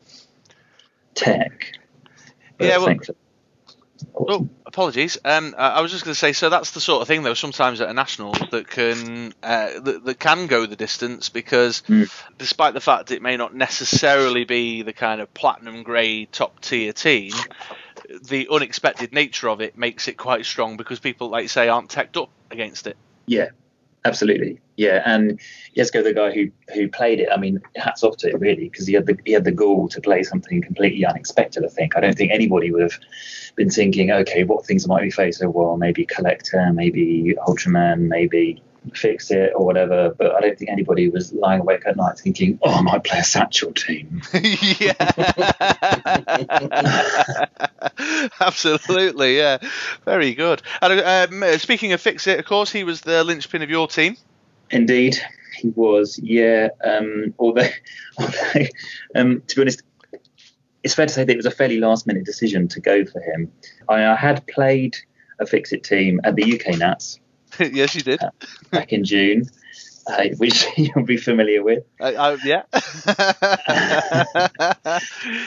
tech. Yeah, well, Oh, apologies. Um, I was just going to say, so that's the sort of thing, though. Sometimes at a national that can uh, that, that, can go the distance because, mm. despite the fact it may not necessarily be the kind of platinum grade top tier team, the unexpected nature of it makes it quite strong because people, like you say, aren't teched up against it. Yeah, Absolutely, yeah. And Jesko, the guy who who played it, I mean, hats off to him really, because he had the he had the gall to play something completely unexpected. I think I don't think anybody would have been thinking, okay, what things might we face? Oh well, maybe Collector, maybe Ultraman, maybe fix it or whatever. But I don't think anybody was lying awake at night thinking, "Oh, I might play a satchel team." yeah, absolutely. Yeah, very good. And um, speaking of fix it, of course, he was the linchpin of your team. Indeed, he was. Yeah. Um, although, although um, to be honest. It's fair to say that it was a fairly last minute decision to go for him. I, I had played a fix it team at the UK Nats yes, you did. Uh, back in June, uh, which you'll be familiar with. Uh, yeah.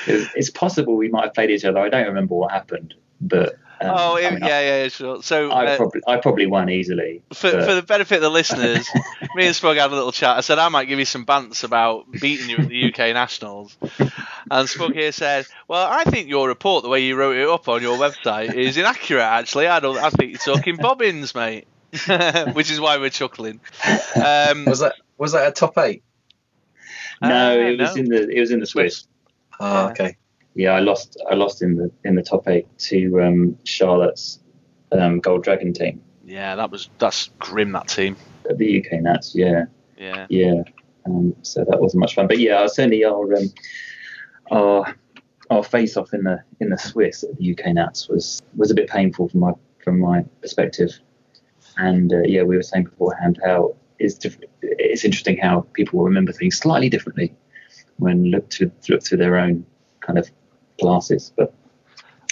it's, it's, possible we might have played each other. I don't remember what happened, but. Um, oh yeah, I mean, yeah, yeah, sure. So I uh, probably, I probably won easily. For, but... for the benefit of the listeners, me and Spug had a little chat. I said I might give you some bants about beating you at the UK Nationals, and Spug here said, "Well, I think your report, the way you wrote it up on your website, is inaccurate. Actually, I don't. I think you're talking bobbins, mate." which is why we're chuckling. Um, was that was that a top eight? No, uh, it was no. in the it was in the Swiss. Oh, okay. Yeah, I lost I lost in the in the top eight to um, Charlotte's um, Gold Dragon team. Yeah, that was that's grim that team. The UK Nats, yeah, yeah, yeah. Um, so that wasn't much fun, but yeah, certainly our um, our our face off in the in the Swiss at the UK Nats was was a bit painful from my from my perspective. And uh, yeah, we were saying beforehand how it's diff- it's interesting how people will remember things slightly differently when look to look through their own kind of glasses. But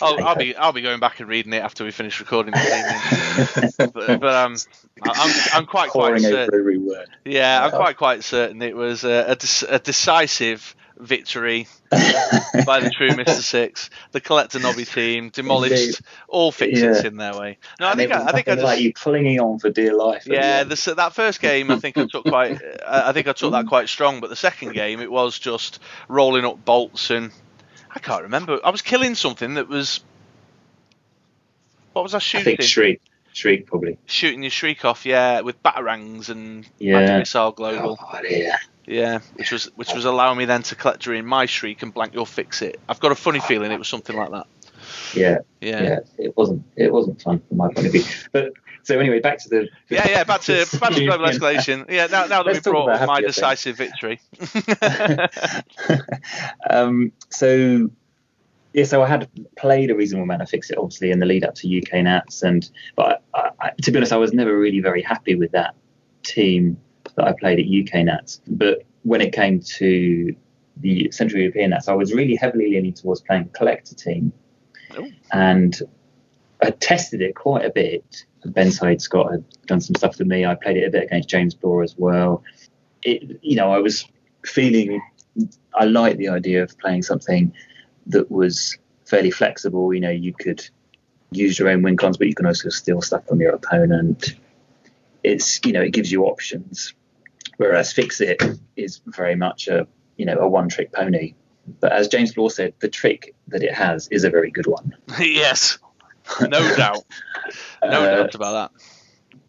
I'll, I'll be I'll be going back and reading it after we finish recording but, but um, I'm I'm quite quite Pouring certain. Yeah, I'm quite quite certain it was a, a, a decisive victory by the true Mr. Six. The collector nobby team demolished Indeed. all fixings Yeah. in their way. No, I And think I, I think I just like you clinging on for dear life. at the yeah, that first game I think I took quite. I I think I took that quite strong, but the second game it was just rolling up bolts and I can't remember. I was killing something that was. What was I I shooting? think Shriek, Shriek probably. shooting your shriek off, yeah, with batarangs and Yeah. anti-missile global, oh, God, yeah. Yeah, which was which was allowing me then to collect during my shriek and blank your fix it. I've got a funny feeling it was something like that. yeah, Yeah, yeah, It wasn't. It wasn't fun from my point of view. But so anyway, back to the. yeah, yeah. Back to back to global escalation. Yeah, now now that we've brought my happier things. decisive victory. um, so yeah, so I had played a reasonable amount of Fix It, obviously, in the lead up to UK Nats, and but I, I, to be honest, I was never really very happy with that team that I played at UK Nats. But when it came to the Central European Nats, I was really heavily leaning towards playing collector team, Oh. and I tested it quite a bit. Ben Said Scott had done some stuff with me. I played it a bit against James Bloor as well. It, you know, I was feeling I liked the idea of playing something that was fairly flexible. You know, you could use your own win cons, but you can also steal stuff from your opponent. It's you know, it gives you options. Whereas Fix It is very much a you know a one trick pony. But as James Law said, the trick that it has is a very good one. yes, no doubt, no Uh, doubt about that.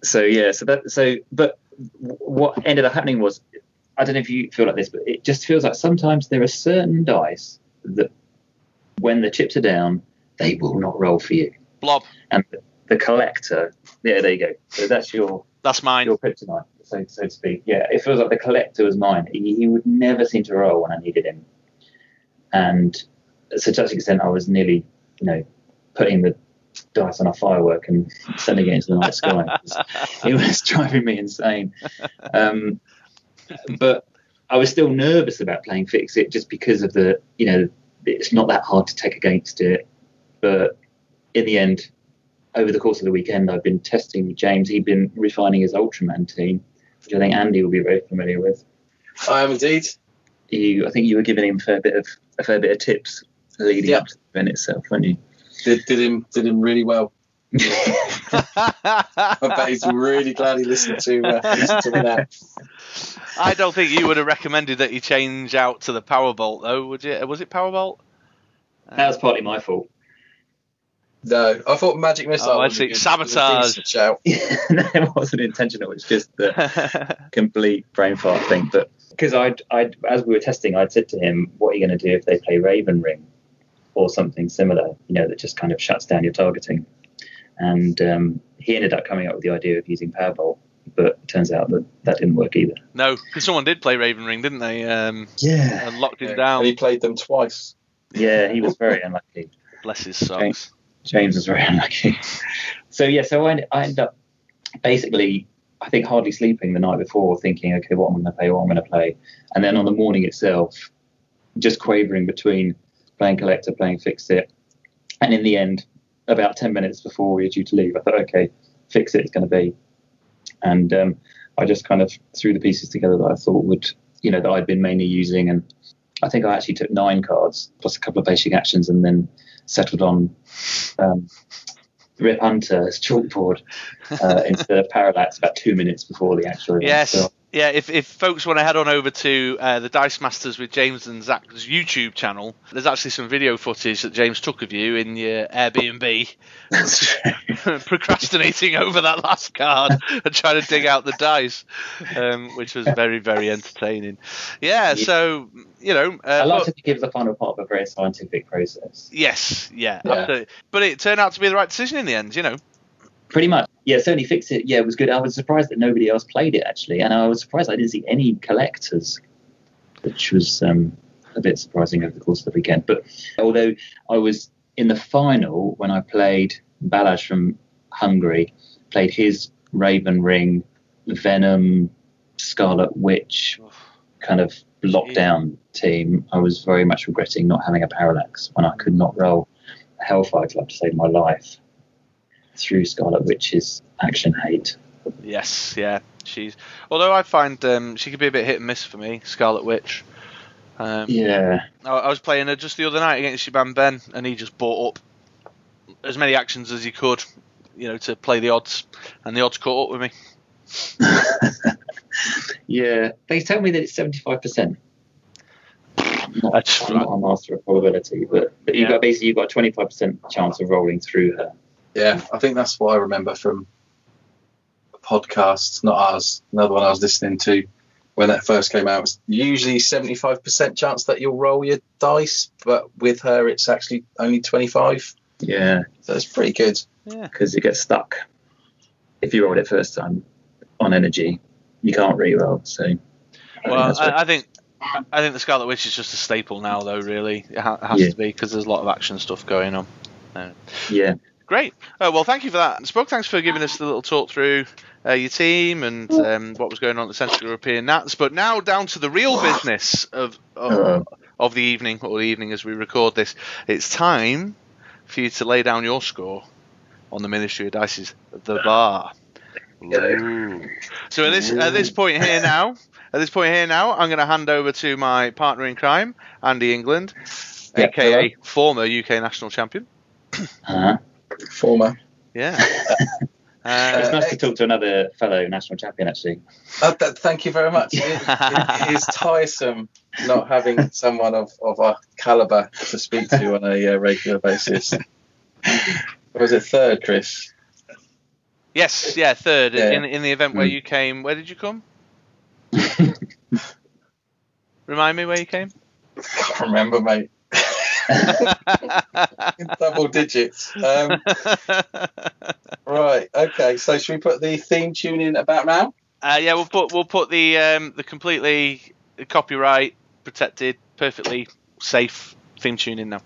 so yeah, so that so but what ended up happening was I don't know if you feel like this, but it just feels like sometimes there are certain dice that when the chips are down, they will not roll for you. Blob, And the collector, yeah, there you go. So that's your that's mine. your kryptonite, so so to speak. Yeah, it feels like the collector was mine. He, he would never seem to roll when I needed him, and to such extent, I was nearly, you know, putting the dice on a firework and sending it into the night sky. It was, driving me insane. Um, but I was still nervous about playing Fix It just because of the, you know, it's not that hard to take against it. But in the end, over the course of the weekend, I've been testing James. He'd been refining his Ultraman team, which I think Andy will be very familiar with. I am indeed. You, I think you were giving him a fair bit of a fair bit of tips leading Yeah. up to the event itself, weren't you? Did, did him did him really well. I bet he's really glad he listened to uh, listened to me now. I don't think you would have recommended that you change out to the Powerbolt, though, would you? Was it Power Powerbolt? that was partly my fault. No, I thought Magic Missile. Oh, I see. good- Sabotage. was Shout. no, it wasn't intentional. It's just the complete brain fart thing. But because I'd, I'd, as we were testing, I'd said to him, "What are you going to do if they play Raven Ring or something similar? You know, that just kind of shuts down your targeting." And um, he ended up coming up with the idea of using Powerbolt, but it turns out that that didn't work either. no, because someone did play Raven Ring, didn't they? Um, Yeah, and locked him And down. he played them twice. yeah, he was very unlucky. Bless his socks. James was very unlucky. So yeah, so I, I up basically, I think hardly sleeping the night before, thinking, okay, what am I going to play? What am I going to play? And then on the morning itself, just quavering between playing collector, playing fix it, and in the end, about ten minutes before we were due to leave, I thought, okay, fix it is going to be, and um, I just kind of threw the pieces together that I thought would, you know, that I'd been mainly using, and I think I actually took nine cards plus a couple of basic actions, and then settled on um, Rip Hunter's chalkboard uh, instead of Parallax about two minutes before the actual event. Yes. So, Yeah, if, if folks want to head on over to uh, the Dice Masters with James and Zach's YouTube channel, there's actually some video footage that James took of you in your Airbnb procrastinating over that last card and trying to dig out the dice, um, which was very, very entertaining. Yeah, so, you know. Uh, I like but- to of the final part of a very scientific process. yes, yeah, Yeah. absolutely. But it turned out to be the right decision in the end, you know. Pretty much. Yeah, Sony Fix It, yeah, it was good. I was surprised that nobody else played it, actually. And I was surprised I didn't see any collectors, which was um, a bit surprising over the course of the weekend. But although I was in the final when I played Balazs from Hungary, played his Raven Ring, Venom, Scarlet Witch kind of lockdown team, I was very much regretting not having a parallax when I could not roll. Hellfire Club to save my life through Scarlet Witch's action hate. Yes, yeah. She's although I find um, she could be a bit hit and miss for me, Scarlet Witch. Um, Yeah, I, I was playing her just the other night against Shaban Ben, and he just bought up as many actions as he could, you know, to play the odds, and the odds caught up with me. yeah. They tell me that it's seventy-five percent. Not, I'm not a master of probability, but, but you've got basically you've got a twenty-five percent chance of rolling through her. Yeah, I think that's what I remember from a podcast, not ours, another one I was listening to when that first came out. It's usually 75% chance that you'll roll your dice, but with her, it's actually only 25. Yeah, So it's pretty good. Yeah. because it gets stuck. If you rolled it first time on energy, you can't re-roll. So, I Well, that's I, I think I think the Scarlet Witch is just a staple now, though. Really, it ha- has Yeah. to be because there's a lot of action stuff going on. yeah, Great. Oh, well, thank you for that. Spoke, thanks for giving us the little talk through uh, your team and um, what was going on at the Central European Nats. But now down to the real business of of, of the evening or the evening as we record this. It's time for you to lay down your score on the Ministry of Dice's The Bar. Ooh. So at this at this point here now, at this point here now, I'm going to hand over to my partner in crime, Andy England, Yeah, aka former UK national champion. uh-huh. Former. Yeah. it's Uh, nice to talk to another fellow national champion. Actually, Uh, th- thank you very much. It, it- it is tiresome not having someone of, of our calibre to speak to on a uh, regular basis. Or was it third, Chris? yes, yeah, third Yeah. in in the event where Mm. you came. Where did you come? Remind me where you came. I Can't remember, mate. Double digits. Um, right. Okay. So should we put the theme tune in about now? Uh, yeah, we'll put we'll put the um, the completely copyright protected, perfectly safe theme tune in now.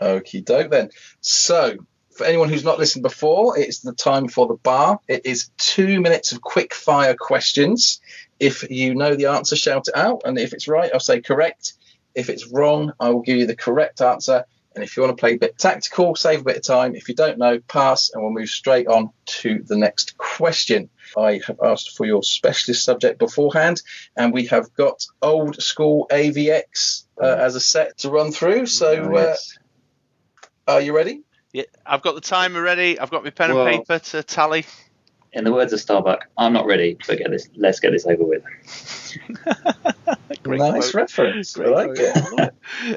Okie doke then. So, for anyone who's not listened before, it's the time for the bar. It is two minutes of quick fire questions. If you know the answer, shout it out. And if it's right, I'll say correct. If it's wrong, I will give you the correct answer. And if you want to play a bit tactical, save a bit of time. If you don't know, pass, and we'll move straight on to the next question. I have asked for your specialist subject beforehand, and we have got old school AVX uh, as a set to run through. So, uh. Are you ready? Yeah, I've got the timer ready. I've got my pen Well- and paper to tally. in the words of Starbuck, I'm not ready. But get this, let's get this over with. Great nice quote. reference. I Great like it. quote.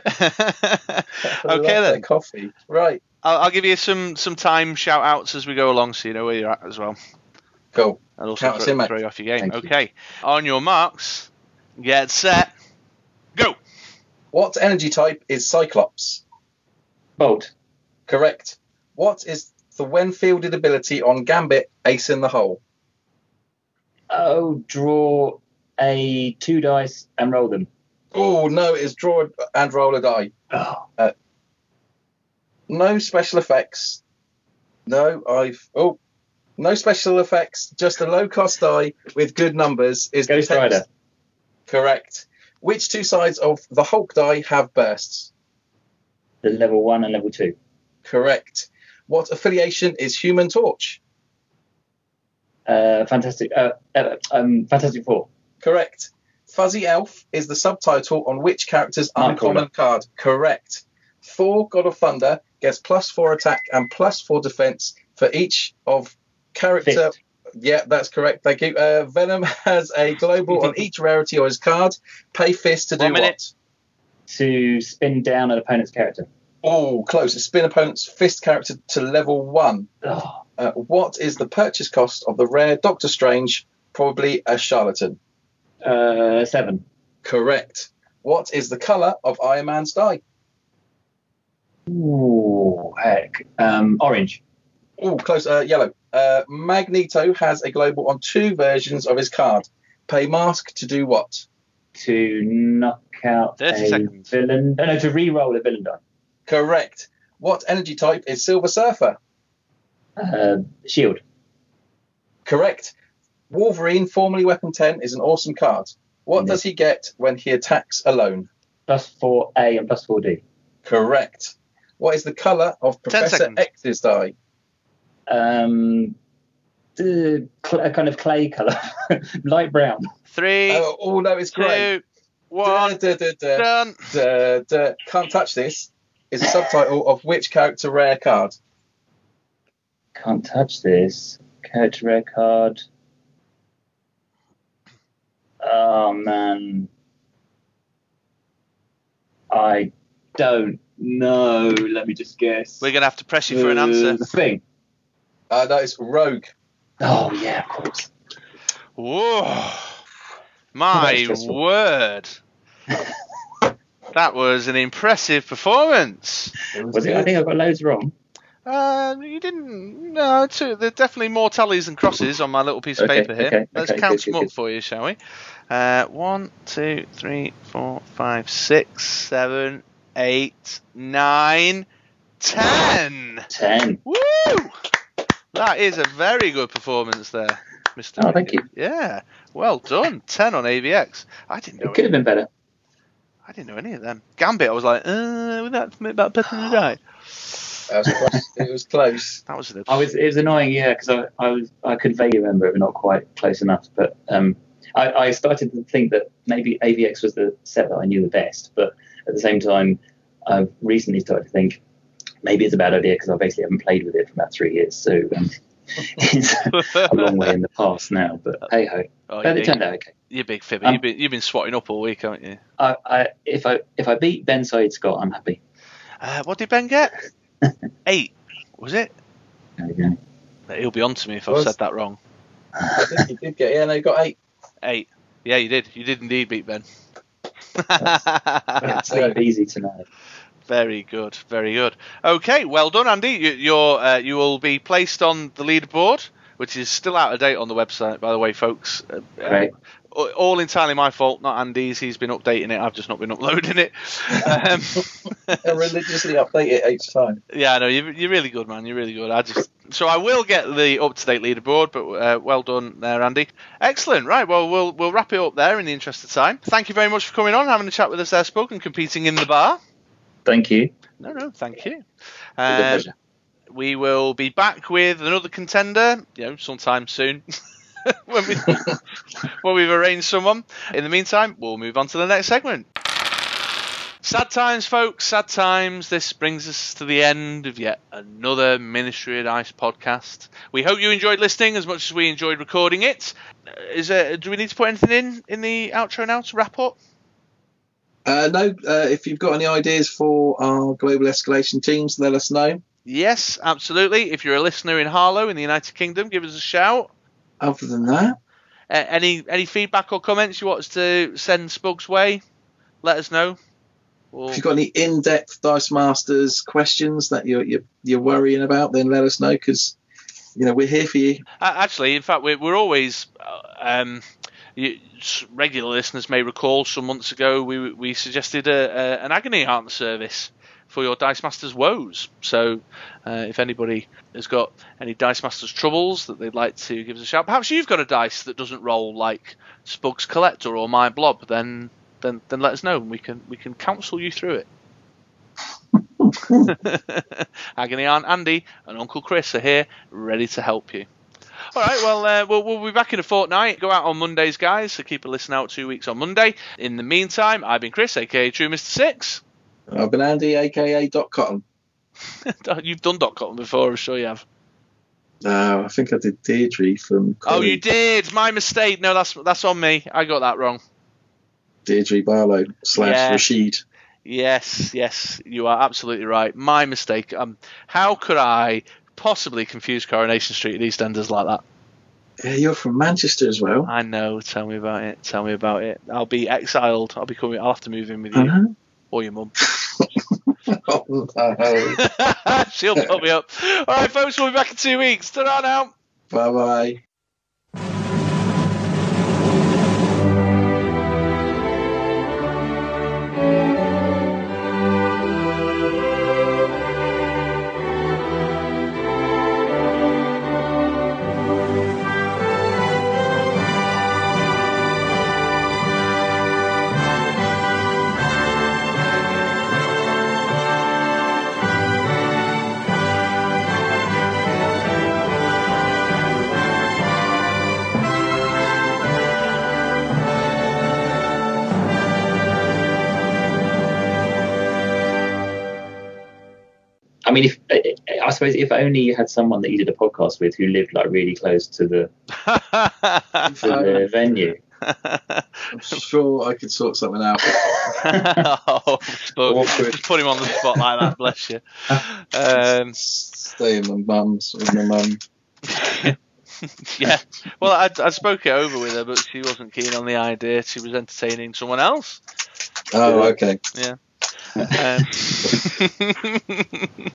I okay then. Coffee. Right. I'll, I'll give you some some time shout outs as we go along, so you know where you're at as well, Cool. and also Count us throw, in, throw you off your game. Thank you. okay, on your marks, get set, go. What energy type is Cyclops? Bolt. Correct. What is the when fielded ability on Gambit Ace in the Hole? Oh, draw a two dice and roll them. Oh, no, it is draw and roll a die. Oh, uh, No special effects. No, I've. Oh, no special effects. Just a low cost die with good numbers is Ghost the. Rider. Correct. Which two sides of the Hulk die have bursts? the level one and level two. Correct. What affiliation is Human Torch? Uh, fantastic. Uh, uh, um, Fantastic Four. Correct. Fuzzy Elf is the subtitle on which character's Nightcrawler. uncommon card? Correct. Thor, God of Thunder, gets plus four attack and plus four defense for each of character. Fist. Yeah, that's correct. Thank you. Uh, Venom has a global on each rarity on his card. Pay fist to do minute. what? To spin down an opponent's character. Oh, close. Spin opponent's fist character to level one. Oh, Uh, what is the purchase cost of the rare Doctor Strange? Probably a charlatan. uh, seven. Correct. What is the color of Iron Man's die? Ooh, heck. Um, orange. Oh, close. Uh, yellow. Uh, Magneto has a global on two versions of his card. Pay mask to do what? To knock out 30 a seconds. villain. No, no, to re-roll a villain die. Correct. What energy type is Silver Surfer? Uh, shield. Correct. Wolverine, formerly Weapon 10, is an awesome card. What Mhm. does he get when he attacks alone? Plus 4A and plus 4D. Correct. What is the colour of Professor seconds. X's die? Um, the cl- a kind of clay colour. Light brown. Three, Oh, oh, no, it's great. two, one, Duh, duh, duh, duh, done. duh, duh. Can't touch this is a subtitle of which character rare card? Can't touch this. Character rare card. Oh man. I don't know. Let me just guess. We're gonna have to press you for an Uh, answer. The thing. Uh, no, it's Rogue. Oh yeah, of course. Whoa! My word! that was an impressive performance. Was it? I think I got loads wrong. Uh, you didn't. No, two, there's definitely more tallies and crosses on my little piece of Okay, paper here. okay, Let's okay, count good, some good, up good. for you, shall we? Uh, one, two, three, four, five, six, seven, eight, nine, ten. Ten. Woo! That is a very good performance there, Mr. Oh, thank you. Yeah, well done. Ten on AVX. I didn't know. It could have been better. I didn't know any of them. Gambit, I was like, uh, would that better than was close. it was close. That was I was. It was annoying, yeah, because I, I was. I could vaguely remember it, but not quite close enough. But um, I, I started to think that maybe AVX was the set that I knew the best. But at the same time, I've recently started to think maybe it's a bad idea because I basically haven't played with it for about three years. So um, it's a long way in the past now. But hey ho, Oh, but you it turned out okay. You're big fibber. Um, you've been you've been swatting up all week, haven't you? I, I if I if I beat Ben Said Scott, I'm happy. Uh, what did Ben get? Eight. Was it? There we go. He'll be on to me if I've said that wrong. I think you did get, yeah, no, you got eight. Eight. Yeah, you did. You did indeed beat Ben. Sleep easy tonight. Very good. Very good. Okay, well done, Andy. You, you're uh, you will be placed on the leaderboard, which is still out of date on the website, by the way, folks. Uh, uh, all entirely my fault, not Andy's. He's been updating it. I've just not been uploading it. Um, religiously update it each time. Yeah, no, you're, you're really good, man. You're really good. I just so I will get the up to date leaderboard, but uh, well done there, Andy. Excellent. Right, well, we'll we'll wrap it up there in the interest of time. Thank you very much for coming on, having a chat with us there, Spug, and competing in the bar. Thank you. No, no, thank you. It's Um, we will be back with another contender, you know, sometime soon. when, we, when we've arranged someone. In the meantime, we'll move on to the next segment. Sad times, folks, sad times. This brings us to the end of yet another Ministry of Dice podcast. We hope you enjoyed listening as much as we enjoyed recording it. Uh, there, do we need to put anything in in the outro now to wrap up? Uh, no, uh, if you've got any ideas for our global escalation teams, let us know. Yes, absolutely. If you're a listener in Harlow in the United Kingdom, give us a shout. Other than that, Uh, any any feedback or comments you want us to send Spugs way? Let us know. Or, if you've got any in-depth Dice Masters questions that you're you're, you're worrying about, then let us know because you know we're here for you. Actually, in fact, we're, we're always. uh, Um, regular listeners may recall some months ago we we suggested a, a, an agony aunt service for your Dice Masters woes. So, uh, if anybody has got any Dice Masters troubles that they'd like to give us a shout, perhaps you've got a dice that doesn't roll like Spugs Collector or My Blob, then then then let us know and we can we can counsel you through it. Agony Aunt Andy and Uncle Chris are here, ready to help you. All right, well, uh, we'll, we'll be back in a fortnight. Go out on Mondays, guys, so keep a listen out two weeks on Monday. In the meantime, I've been Chris, aka True Mr. Six. I've been Andy, aka Dot Cotton. You've done dot cotton before, I'm sure you have. Uh, I think I did Deirdre from. Oh, you did. My mistake. No, that's that's on me. I got that wrong. Deirdre Barlow slash Yeah. Rachid. Yes, yes, you are absolutely right. My mistake. Um, how could I possibly confuse Coronation Street and EastEnders like that? Yeah, you're from Manchester as well. I know. Tell me about it. Tell me about it. I'll be exiled. I'll be coming. I'll have to move in with you know. or your mum. oh, no. She'll put me up. All right, folks. We'll be back in two weeks. Ta-ra now. Bye bye. Mean, if I suppose if only you had someone that you did a podcast with who lived like really close to the to the venue. I'm sure I could sort something out. oh, just put him on the spot like that, bless you. Um, Stay in my mum's with my mum. yeah, well, I'd, I'd spoke it over with her, but she wasn't keen on the idea. She was entertaining someone else. Oh, okay. Yeah. um,